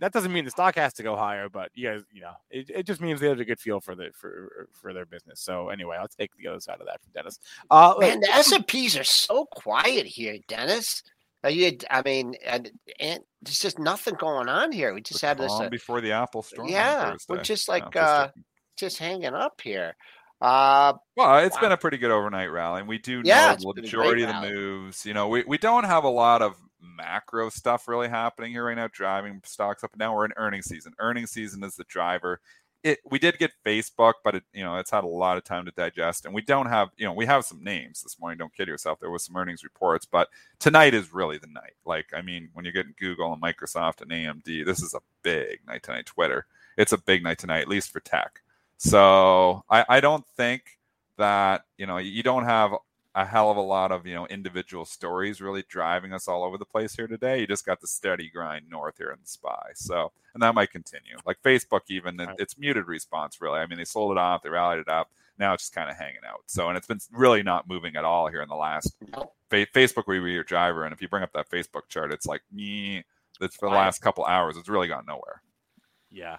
That doesn't mean the stock has to go higher, but you guys, you know, it, it just means they have a good feel for the for for their business. So anyway, I'll take the other side of that from Dennis. Uh, Man, the S and P's are so quiet here, Dennis. Are you? I mean, and, and there's just nothing going on here. We just the had this. uh, before the Apple storm. yeah, we're just Yeah, like just uh, checking. Just hanging up here. Uh, Well, it's Wow. been a pretty good overnight rally, and we do Yeah, know the majority of the moves. You know, we, we don't have a lot of macro stuff really happening here right now, driving stocks up and down. We're in earnings season. Earnings season is the driver. It we did get Facebook, but it you know it's had a lot of time to digest, and we don't have you know we have some names this morning. Don't kid yourself. There was some earnings reports, but tonight is really the night. Like I mean, when you're getting Google and Microsoft and AMD, this is a big night tonight. Twitter, it's a big night tonight, at least for tech. So I, I don't think that you know you don't have a hell of a lot of you know individual stories really driving us all over the place here today. You just got the steady grind north here in the spy. So and that might continue. Like Facebook, even Right. it's muted response really. I mean, they sold it off, they rallied it up. Now it's just kind of hanging out. So and it's been really not moving at all here in the last fa- Facebook will be your driver. And if you bring up that Facebook chart, it's like me. That's for the last couple hours. It's really gone nowhere. yeah.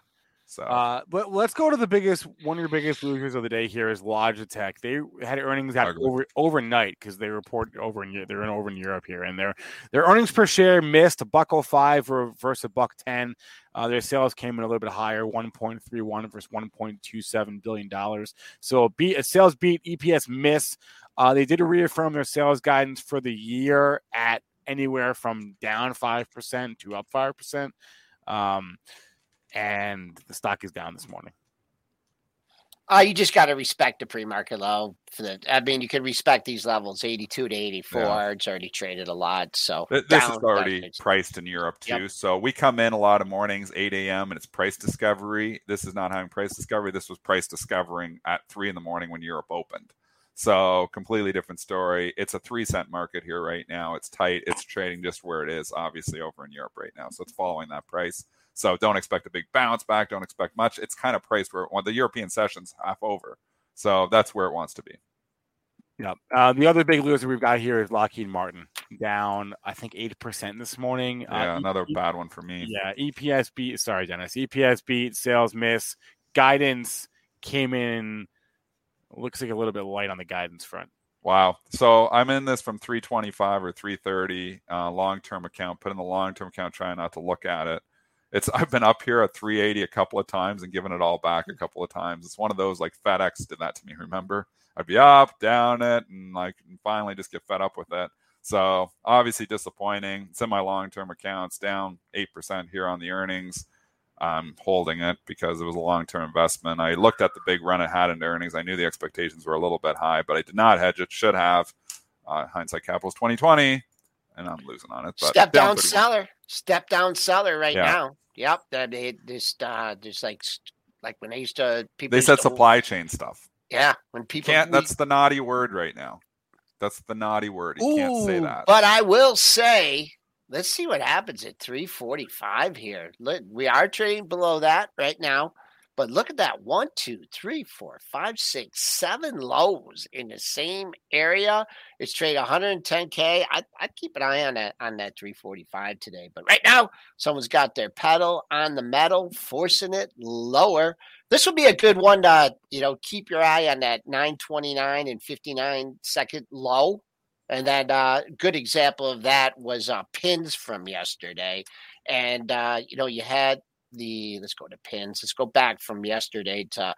So Uh, but let's go to the biggest one of your biggest losers of the day here is Logitech. They had earnings out over Eu- because they reported over in they're in over in Europe here, and their their earnings per share missed a buck 05 versus a buck ten. Uh, their sales came in a little bit higher, one point three one versus one point two seven billion dollars. So a beat a sales beat, EPS miss. Uh, they did reaffirm their sales guidance for the year at anywhere from down five percent to up five percent. Um, and the stock is down this morning. uh, you just got to respect the pre-market low. For the, I mean, you can respect these levels, eighty-two to eighty-four. Yeah. It's already traded a lot, so Th- This down, is already definitely. priced in Europe too. Yep. So we come in a lot of mornings, 8 a.m., and it's price discovery. This is not having price discovery. This was price discovering at three in the morning when Europe opened. So completely different story. It's a three cent market here right now. It's tight. It's trading just where it is, obviously over in Europe right now. So it's following that price. So don't expect a big bounce back. Don't expect much. It's kind of priced where well, the European session's half over. So that's where it wants to be. Yeah. Uh, the other big loser we've got here is Lockheed Martin, down I think eight percent this morning. Yeah, uh, another e- bad one for me. Yeah, EPS beat. Sorry, Dennis. EPS beat. Sales miss. Guidance came in. Looks like a little bit light on the guidance front. Wow. So I'm in this from 325 or 330 uh, long term account. Put in the long term account, trying not to look at it. It's I've been up here at 380 a couple of times and given it all back a couple of times. It's one of those like FedEx did that to me. Remember, I'd be up, down it, and like and finally just get fed up with it. So obviously disappointing. In my long term accounts, down eight percent here on the earnings. I'm holding it because it was a long term investment. I looked at the big run it had into earnings. I knew the expectations were a little bit high, but I did not hedge it. Should have. Uh, hindsight capital is 2020, and I'm losing on it. But Step down 31. seller. Step down seller right Yeah. now. Yep. That it just uh just like like when they used to people They said supply chain stuff. Yeah. When people Can't. we- That's the naughty word right now. That's the naughty word. You can't say that. But I will say, let's see what happens at 345 here. We are trading below that right now. But look at that one, two, three, four, five, six, seven lows in the same area. It's trading 110k. I, I'd keep an eye on that on that 345 today. But right now, someone's got their pedal on the metal, forcing it lower. This would be a good one to you know keep your eye on that 929 and 59 second low. And then uh good example of that was uh pins from yesterday. And uh, you know, you had the let's go to pins. Let's go back from yesterday to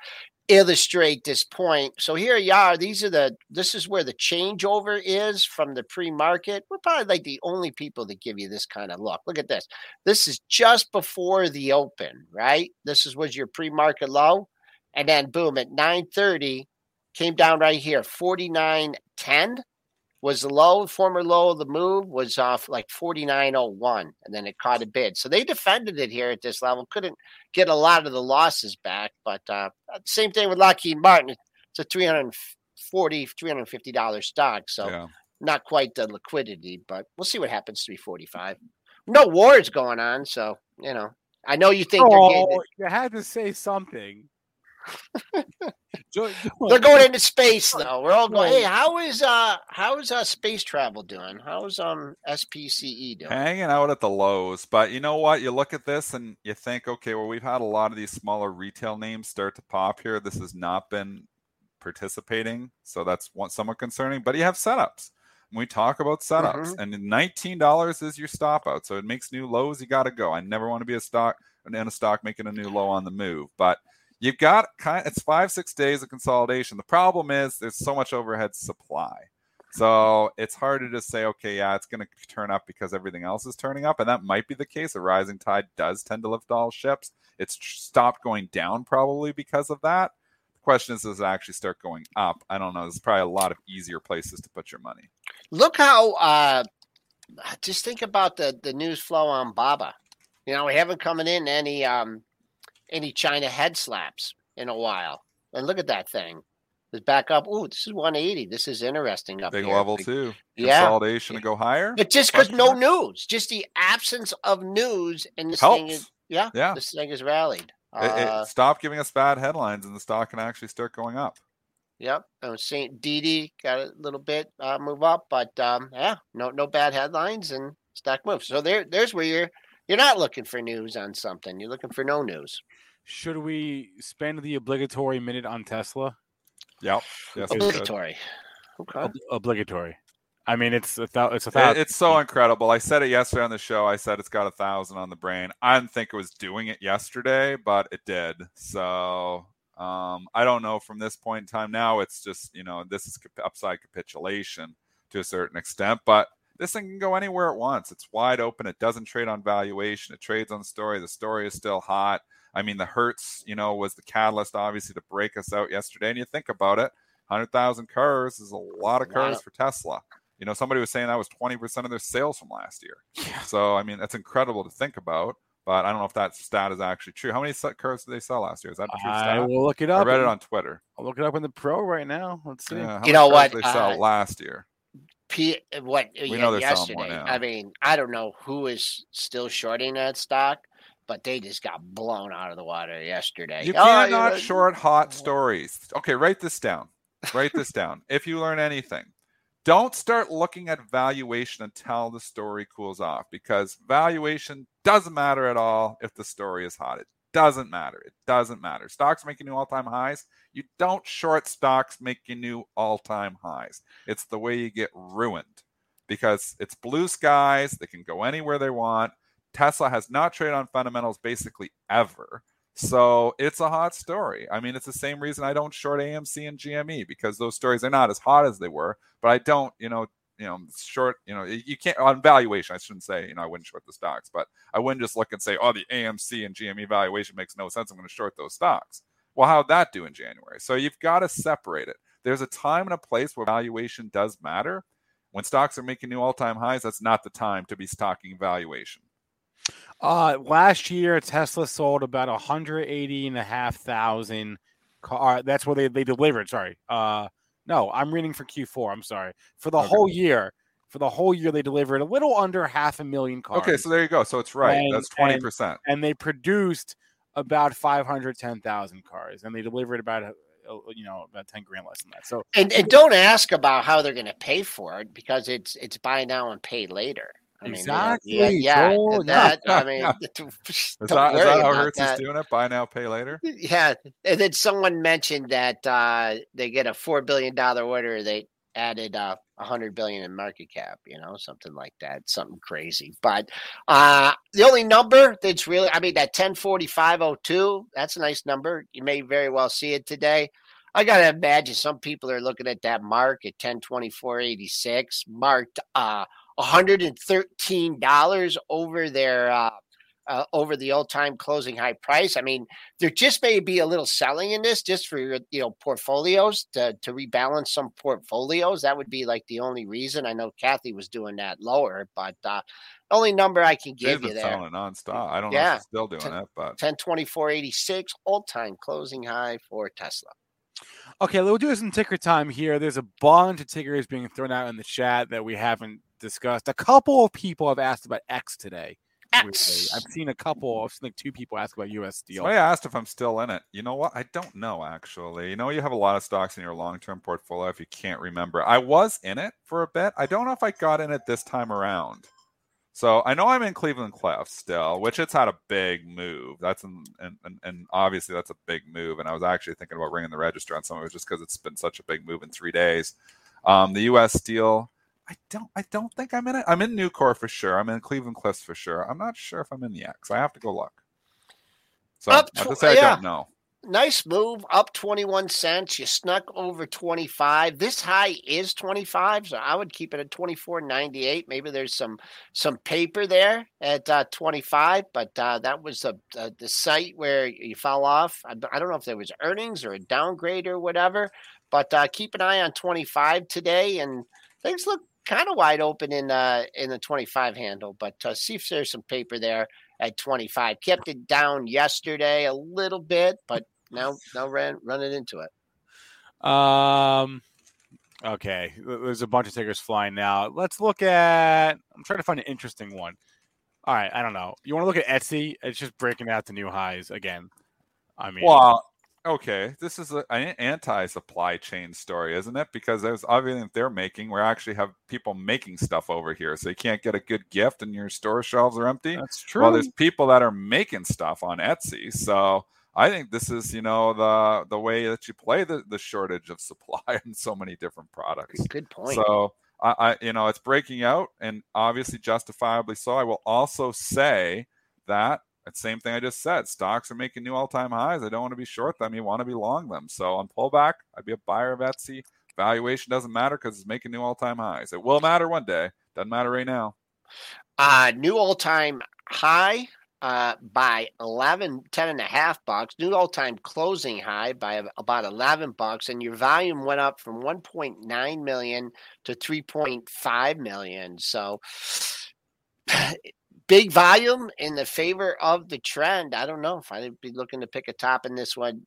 illustrate this point. So here you are. These are the this is where the changeover is from the pre-market. We're probably like the only people that give you this kind of look. Look at this. This is just before the open, right? This is was your pre-market low. And then boom at 930 came down right here, 49.10 was the low, former low of the move was off like 49.01, and then it caught a bid. So they defended it here at this level, couldn't get a lot of the losses back. But uh, same thing with Lockheed Martin. It's a 340 $350 stock. So yeah. not quite the liquidity, but we'll see what happens 345. No wars going on. So, you know, I know you think they're getting Oh, you had to say something. Jo- They're going into space though. We're all going. Hey, how is uh how is uh space travel doing? How's um SPCE doing? hanging out at the lows. But you know what? You look at this and you think, okay, well, we've had a lot of these smaller retail names start to pop here. This has not been participating, so that's one somewhat concerning. But you have setups. We talk about setups, and nineteen dollars is your stop out, so it makes new lows. You got to go. I never want to be a stock in a stock making a new low on the move, but you've got kind. It's five six days of consolidation. The problem is there's so much overhead supply. So it's hard to just say, okay, yeah, it's going to turn up because everything else is turning up. And that might be the case. A rising tide does tend to lift all ships. It's stopped going down probably because of that. The question is, does it actually start going up? I don't know. There's probably a lot of easier places to put your money. Look how uh just think about the the news flow on Baba. You know, we haven't coming in any um any China head slaps in a while. And look at that thing. It's back up. Ooh, this is 180. This is interesting up Big here. level Big- too. Yeah. Consolidation to go higher. But just because no news, just the absence of news, and this thing is yeah, Yeah. this thing is rallied. It, it Uh, stop giving us bad headlines, and the stock can actually start going up. Yep, I was saying Didi got a little bit uh, move up, but um, yeah, no no bad headlines and stock moves. So there there's where you're you're not looking for news on something. You're looking for no news. Should we spend the obligatory minute on Tesla? Yep. Yes. Obligatory. Okay. Ob- obligatory. I mean, it's a thou- it's a thousand. it's so incredible. I said it yesterday on the show. I said it's got a thousand on the brain. I didn't think it was doing it yesterday, but it did. So um, I don't know. From this point in time now, it's just you know this is cap- upside capitulation to a certain extent, but this thing can go anywhere it wants. It's wide open. It doesn't trade on valuation. It trades on story. The story is still hot. I mean, the Hertz, you know, was the catalyst obviously to break us out yesterday. And you think about it, hundred thousand cars is a lot of Wow. cars for Tesla. You know, somebody was saying that was 20% of their sales from last year. So, I mean, that's incredible to think about. but I don't know if that stat is actually true. How many cars did they sell last year? Is that a true I stat? will look it up. I read it on Twitter. I'll look it up in the pro right now. Let's see. Yeah, how You many know cars what, did They sell uh, last year. P, what We yeah, know they're selling more yesterday. I mean, I don't know who is still shorting that stock, but they just got blown out of the water yesterday. You Oh, cannot know, short hot stories. Okay, write this down. Write this down. If you learn anything, don't start looking at valuation until the story cools off because valuation doesn't matter at all if the story is hot. It doesn't matter. It doesn't matter. Stocks making new all time highs. You don't short stocks making new all time highs. It's the way you get ruined because it's blue skies. They can go anywhere they want. Tesla has not traded on fundamentals basically ever. So it's a hot story. I mean, it's the same reason I don't short AMC and GME because those stories are not as hot as they were. But I don't, you know, you know, short. You know, you can't on valuation. I shouldn't say, you know, I wouldn't short the stocks, but I wouldn't just look and say, oh, the AMC and GME valuation makes no sense. I'm going to short those stocks. Well, how'd that do in January? So you've got to separate it. There's a time and a place where valuation does matter. When stocks are making new all-time highs, that's not the time to be stocking valuation. Uh, last year, Tesla sold about 180 and a half thousand car. That's what they, they delivered. Sorry. Uh, no, I'm reading for Q4. I'm sorry. For the Okay. whole year, for the whole year, they delivered a little under half a million cars. Okay, so there you go. So it's right. And- that's twenty percent. and they produced about 510,000 cars, and they delivered about a, a- you know about 10 grand less than that. So and, and don't ask about how they're going to pay for it because it's it's buy now and pay later. I mean, you Exactly, yeah, yeah, Joel, that. I mean, don't Is worry that, is that how Hertz that. is doing it? Buy now, pay later. Yeah, and then someone mentioned that uh, they get a four billion dollar order. They added uh, a hundred billion in market cap. You know, something like that, something crazy. But uh, the only number that's really, I mean, that ten forty five oh two. That's a nice number. You may very well see it today. I gotta imagine some people are looking at that mark at ten twenty four eighty six, marked uh, one hundred and thirteen dollars over their. Uh, uh, over the all-time closing high price. I mean, there just may be a little selling in this just for your you know portfolios to to rebalance some portfolios. That would be like the only reason. I know Cathie was doing that lower, but uh, only number I can give been you there. selling it nonstop. I don't know Yeah. if she's still doing Ten- it, but 1024.86 all-time closing high for Tesla. Okay, we'll do some ticker time here. There's a bunch of tickers being thrown out in the chat that we haven't discussed. A couple of people have asked about X today. weirdly. X. I've seen a couple. I've seen like two people ask about U.S. Steel. Somebody asked if I'm still in it. You know what? I don't know actually. You know, you have a lot of stocks in your long-term portfolio if you can't remember. I was in it for a bit. I don't know if I got in it this time around. So I know I'm in Cleveland Cliffs still, which it's had a big move. That's in, and, and and obviously that's a big move. And I was actually thinking about ringing the register on some of it just because it's been such a big move in three days. Um, the U.S. Steel, I don't I don't think I'm in it. I'm in Nucor for sure. I'm in Cleveland Cliffs for sure. I'm not sure if I'm in the X. I have to go look. So Up I have to tw- say I don't know. Nice move, up 21 cents. You snuck over 25. This high is 25, so I would keep it at 24.98. Maybe there's some some paper there at uh, 25, but uh, that was the uh, the site where you fell off. I, I don't know if there was earnings or a downgrade or whatever, but uh, keep an eye on 25 today, and things look kind of wide open in uh, in the 25 handle. But uh, see if there's some paper there at 25. Kept it down yesterday a little bit, but now now ran running into it. Um. Okay, there's a bunch of tickers flying now. Let's look at. I'm trying to find an interesting one. All right, I don't know. You want to look at Etsy? It's just breaking out to new highs again. I mean, Well, okay, this is a- an anti-supply chain story, isn't it? Because there's obviously if they're making, we actually have people making stuff over here, so you can't get a good gift and your store shelves are empty. that's true. Well, there's people that are making stuff on Etsy, so I think this is you know the the way that you play the the shortage of supply in so many different products. Good point. So I, I, you know, it's breaking out, and obviously justifiably so. I will also say that same thing I just said. Stocks are making new all-time highs. I don't want to be short them. You want to be long them. So on pullback, I'd be a buyer of Etsy. Valuation doesn't matter because it's making new all-time highs. It will matter one day. Doesn't matter right now. Uh, new all time high uh, by 11, 10 and a half bucks. New all time closing high by about 11 bucks. And your volume went up from 1.9 million to 3.5 million. So big volume in the favor of the trend. I don't know if I'd be looking to pick a top in this one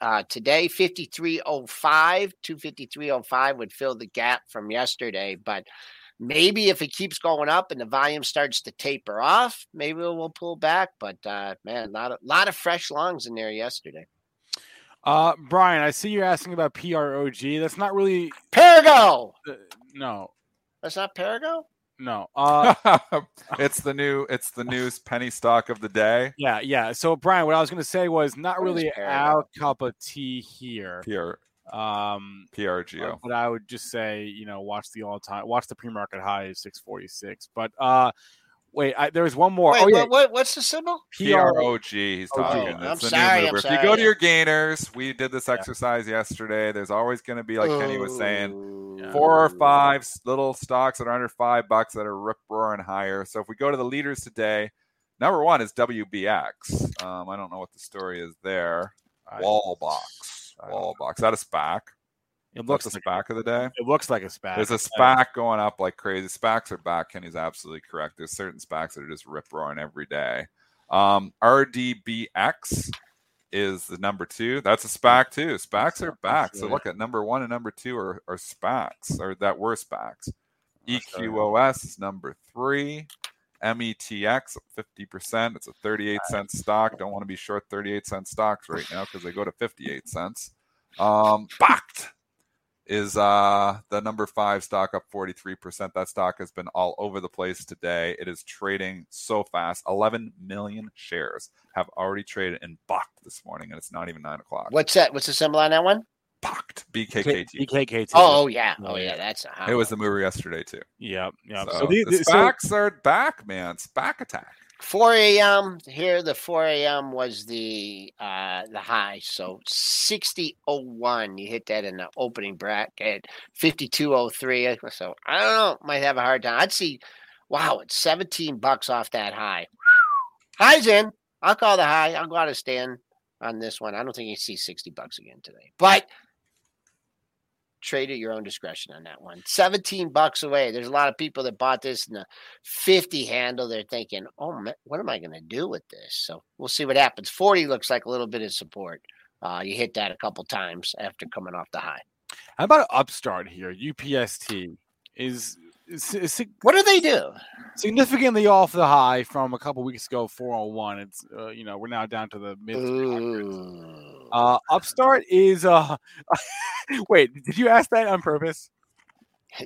uh, today. 5305, 25305 would fill the gap from yesterday, but maybe if it keeps going up and the volume starts to taper off, maybe we'll pull back. But uh, man, a lot of lot of fresh longs in there yesterday. Uh, Brian, I see you're asking about PROG. That's not really Perrigo. Uh, no, that's not Perrigo. No, uh, it's the new it's the new penny stock of the day. Yeah, yeah. So Brian, what I was going to say was not really our cup of tea here. PR, um, PRGO. But I would just say, you know, watch the all time, watch the pre market high of six forty six. But uh, Wait, I, there was one more. Wait, oh, yeah. what, what, what's the symbol? PROG. He's talking. Oh, I'm It's the sorry, new I'm mover. If you go to your gainers, we did this exercise yesterday. There's always going to be, like Kenny was saying, four or five little stocks that are under five bucks that are rip roaring higher. So if we go to the leaders today, number one is WBX. Um, I don't know what the story is there. Wallbox. Wallbox. Is that a SPAC? It looks a like SPAC of the day. it looks like a SPAC. There's a SPAC going up like crazy. SPACs are back. Kenny's absolutely correct. There's certain SPACs that are just rip roaring every day. Um, RDBX is the number two. That's a SPAC too. SPACs are back. So look at number one and number two are, are SPACs or that were SPACs. EQOS is number three. METX 50%. It's a 38 cent stock. Don't want to be short 38 cent stocks right now because they go to 58 cents. Um, Bakkt is uh the number five stock up 43%. That stock has been all over the place today. It is trading so fast. 11 million shares have already traded in Bakkt this morning, and it's not even nine o'clock. What's that? What's the symbol on that one? Bakkt? BKKT. BKKT. Oh, oh, yeah. Oh yeah, yeah. that's a hot It was the mover yesterday too. Yep, yep. So, So, the, the the- so- SPACs are back, man. SPAC attack. 4 a.m. here. The 4 a.m. was the uh the high. So 60.01. You hit that in the opening bracket. 52.03. So I don't know. Might have a hard time. I'd see. Wow, it's 17 bucks off that high. High's in. I'll call the high. I'll go out of stand on this one. I don't think you see 60 bucks again today. But trade at your own discretion on that one. 17 bucks away. There's a lot of people that bought this in the 50 handle. They're thinking, oh, man, what am I going to do with this? So we'll see what happens. 40 looks like a little bit of support. Uh, you hit that a couple times after coming off the high. how about an Upstart here? UPST is, is, is What do they do? significantly off the high from a couple weeks ago. 401. It's uh, you know we're now down to the mid. 300s. Ooh. Uh, Upstart is uh. wait, did you ask that on purpose?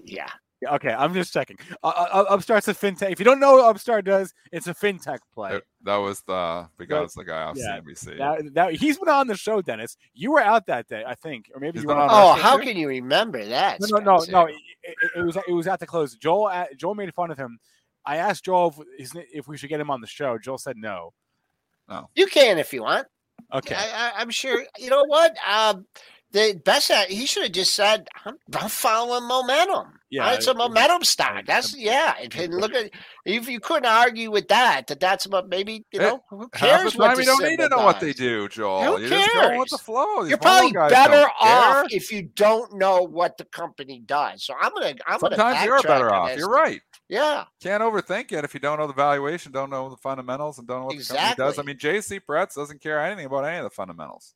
yeah. Yeah, Okay, I'm just checking. Uh, uh, Upstart's a fintech. If you don't know what Upstart does, it's a fintech play. That, that was the because the guy off yeah, CNBC. That, that, he's been on the show, Dennis. You were out that day, I think, or maybe He's you were on on. Oh, how too? can you remember that? No, no, no, Spencer? no. It, it- it was it was at the close. Joel a- Joel made fun of him. I asked Joel if, if we should get him on the show. Joel said no. no. You can if you want. Okay, I, I, I'm sure. You know what? Um, the best at, he should have just said, "I'm, I'm following momentum." Yeah, it's a momentum stock. That's yeah. And, look at if you couldn't argue with that, that that's about maybe you Eh, know who cares what the don't need to know what they do, Joel. Who you just go with the flow. These You're probably better off if you don't know what the company does. So I'm gonna I'm gonna Sometimes you're better off. You're right. Yeah, Can't overthink it if you don't know the valuation, don't know the fundamentals, and don't know what the company does. I Exactly. mean, JC Parets doesn't care anything about any of the fundamentals.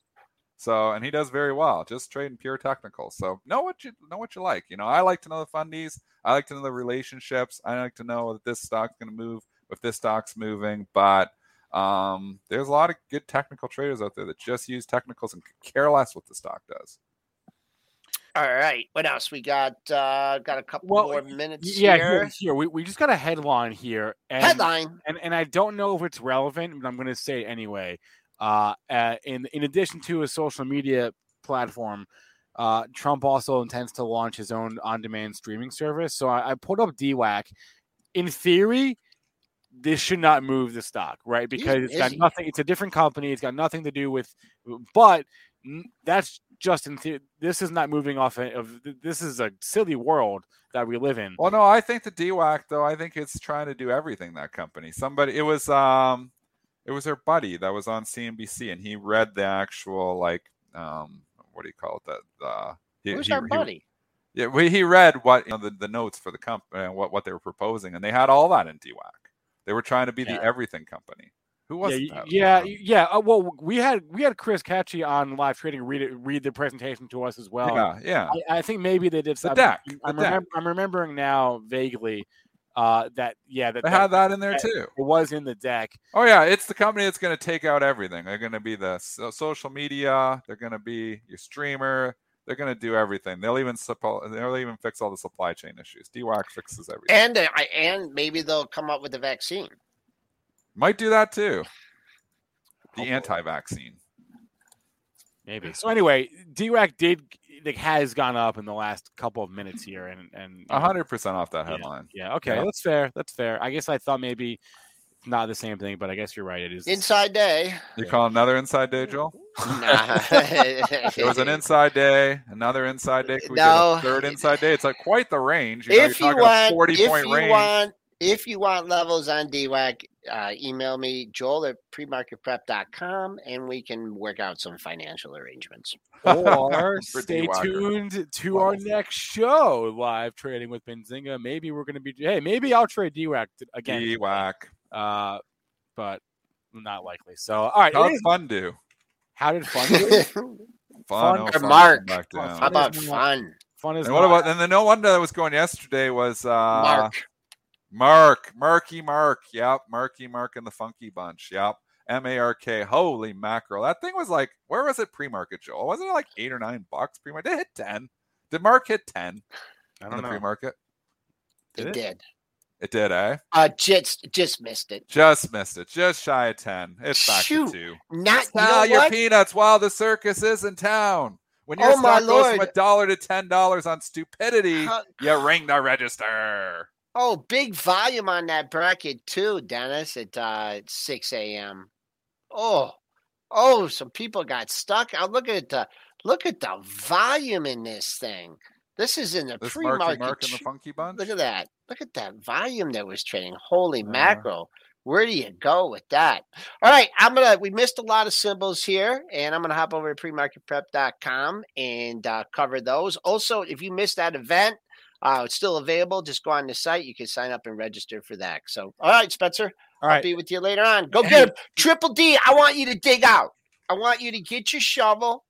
So, and he does very well, just trading pure technical. So, know what you know what you like. You know, I like to know the fundies. I like to know the relationships. I like to know that this stock's going to move if this stock's moving. But um, there's a lot of good technical traders out there that just use technicals and care less what the stock does. All right. What else? We got uh got a couple Well, more minutes yeah. here. Here, here we, we just got a headline here. And, Headline. and and I don't know if it's relevant, but I'm going to say it anyway. Uh, uh, in in addition to a social media platform, uh, Trump also intends to launch his own on-demand streaming service. So I, I pulled up DWAC. In theory, this should not move the stock, right? Because it's got nothing. It's a different company. It's got nothing to do with. But that's just in theory. This is not moving off of. This is a silly world that we live in. Well, no, I think the DWAC though. I think it's trying to do everything. That company. Somebody. It was um, it was their buddy that was on CNBC, and he read the actual like um, what do you call it? That uh, he, Who's he- our he- buddy? yeah, well, he read what you know, the, the notes for the company, uh, what what they were proposing, and they had all that in DWAC. They were trying to be Yeah. the everything company. Who was yeah, that? yeah, yeah. Uh, well, we had we had Chris Catchy on live trading read it, read the presentation to us as well. yeah, yeah. I, I think maybe they did The something. deck, I'm, the deck. remem- I'm remembering now vaguely uh, that yeah that, They that- had that in there that- too. It was in the deck. Oh yeah, it's the company that's going to take out everything. They're going to be the so- social media. They're going to be your streamer. They're going to do everything. They'll even suppo- they'll even fix all the supply chain issues. DWAC fixes everything. And uh, I- and maybe they'll come up with a vaccine. Might do that too. The anti-vaccine. Maybe. So anyway, DWAC did like, has gone up in the last couple of minutes here, and and A hundred percent off that headline. Yeah. Okay. Yeah. That's fair. That's fair. I guess I thought maybe it's not the same thing, but I guess you're right. It is. Inside day. You call another inside day, Joel? Nah. It was an inside day, another inside day. Could we No. get a third inside day? It's like quite the range. You know, if you're you talking a want, forty if point you range. want, if you want levels on DWAC, uh, email me Joel at premarketprep.com and we can work out some financial arrangements. or stay tuned to our next show, live trading with Benzinga. Maybe we're going to be. Hey, maybe I'll trade DWAC t- again. DWAC. Uh, but not likely. So, all right. it How'd is- fun do? how did fun do? Fun. Fun oh, or fun, Mark. back down. How about fun? Fun is And what about and the no wonder that was going yesterday was uh Mark. Mark, Marky Mark. Yep, Marky Mark and the Funky Bunch. Yep. M A R K. Holy mackerel. That thing was like, where was it pre market, Joel? Wasn't it like eight or nine bucks pre market? Did it hit 10? Did Mark hit 10 I don't the know. pre market? It it? did. It did, eh? Uh, just just missed it. Just missed it. Just shy of 10. It's back Shoot. to two. Not you know your what? peanuts while the circus is in town. When your Oh, my stock goes from a dollar to ten dollars on stupidity, Huh. you ring the register. Oh, big volume on that bracket too, Dennis. At uh, six a.m. Oh, oh, some people got stuck. I look at the look at the volume in this thing. This is in the This pre-market. Mark and the Funky Bunch. Look at that. Look at that volume that was trading. Holy Yeah. mackerel. Where do you go with that? All right, I'm gonna. We missed a lot of symbols here, and I'm gonna hop over to premarketprep.com and uh, cover those. Also, if you missed that event, uh, it's still available. Just go on the site. You can sign up and register for that. So, all right, Spencer, All I'll be with you later on. Go get him. Triple D. I want you to dig out. I want you to get your shovel.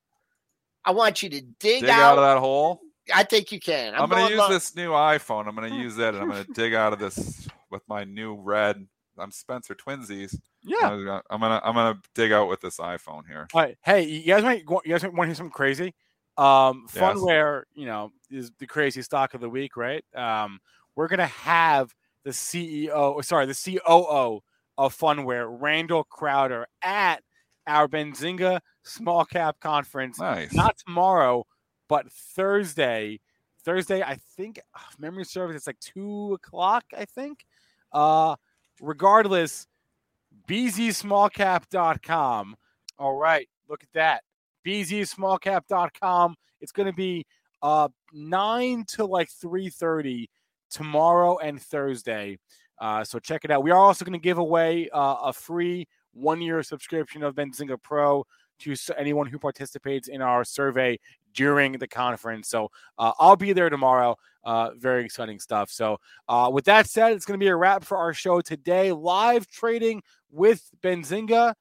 I want you to dig, Dig out. out of that hole. I think you can. I'm, gonna use lo- this new iPhone. I'm gonna use that, and I'm gonna dig out of this with my new red. I'm Spencer Twinsies. Yeah. I'm gonna, I'm gonna I'm gonna dig out with this iPhone here. All right. Hey, you guys might you guys might want to hear something crazy. Um, Yes. Phunware, you know, is the crazy stock of the week, right? Um, we're gonna have the CEO, sorry, the COO of Phunware, Randall Crowder, at our Benzinga Small Cap Conference. Nice. Not tomorrow, but Thursday. Thursday, I think memory serves. It's like two o'clock. I think. Uh, regardless, bzsmallcap.com. All right, look at that. bzsmallcap.com. It's going to be uh 9 to like 3:30 tomorrow and Thursday. Uh, so check it out. We are also going to give away uh, a free one-year subscription of Benzinga Pro to anyone who participates in our survey during the conference. So uh, I'll be there tomorrow. Uh, very exciting stuff. So uh, with that said, it's going to be a wrap for our show today. Live trading with Benzinga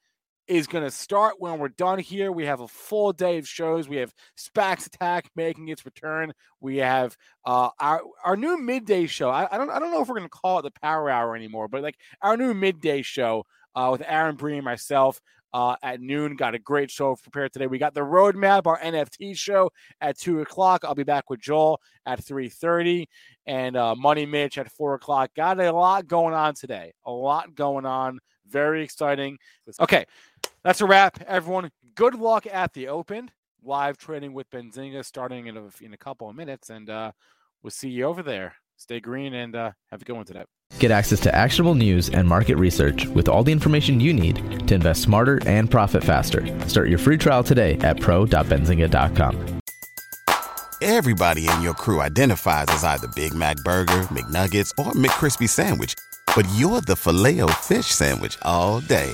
is going to start when we're done here. We have a full day of shows. We have Spax Attack making its return. We have uh, our our new midday show. I, I don't I don't know if we're going to call it the Power Hour anymore, but like our new midday show uh, with Aaron Bree and myself. Uh, at noon, got a great show prepared today. We got the roadmap, our NFT show at two o'clock. I'll be back with Joel at three thirty, and uh, Money Mitch at four o'clock. Got a lot going on today. A lot going on. Very exciting. Okay, that's a wrap, everyone. Good luck at the Open. Live trading with Benzinga starting in a, in a couple of minutes, and uh, we'll see you over there. Stay green and uh, have a good one today. Get access to actionable news and market research with all the information you need to invest smarter and profit faster. Start your free trial today at pro.benzinga.com. Everybody in your crew identifies as either Big Mac Burger, McNuggets, or McCrispy Sandwich. But you're the filet fish Sandwich all day.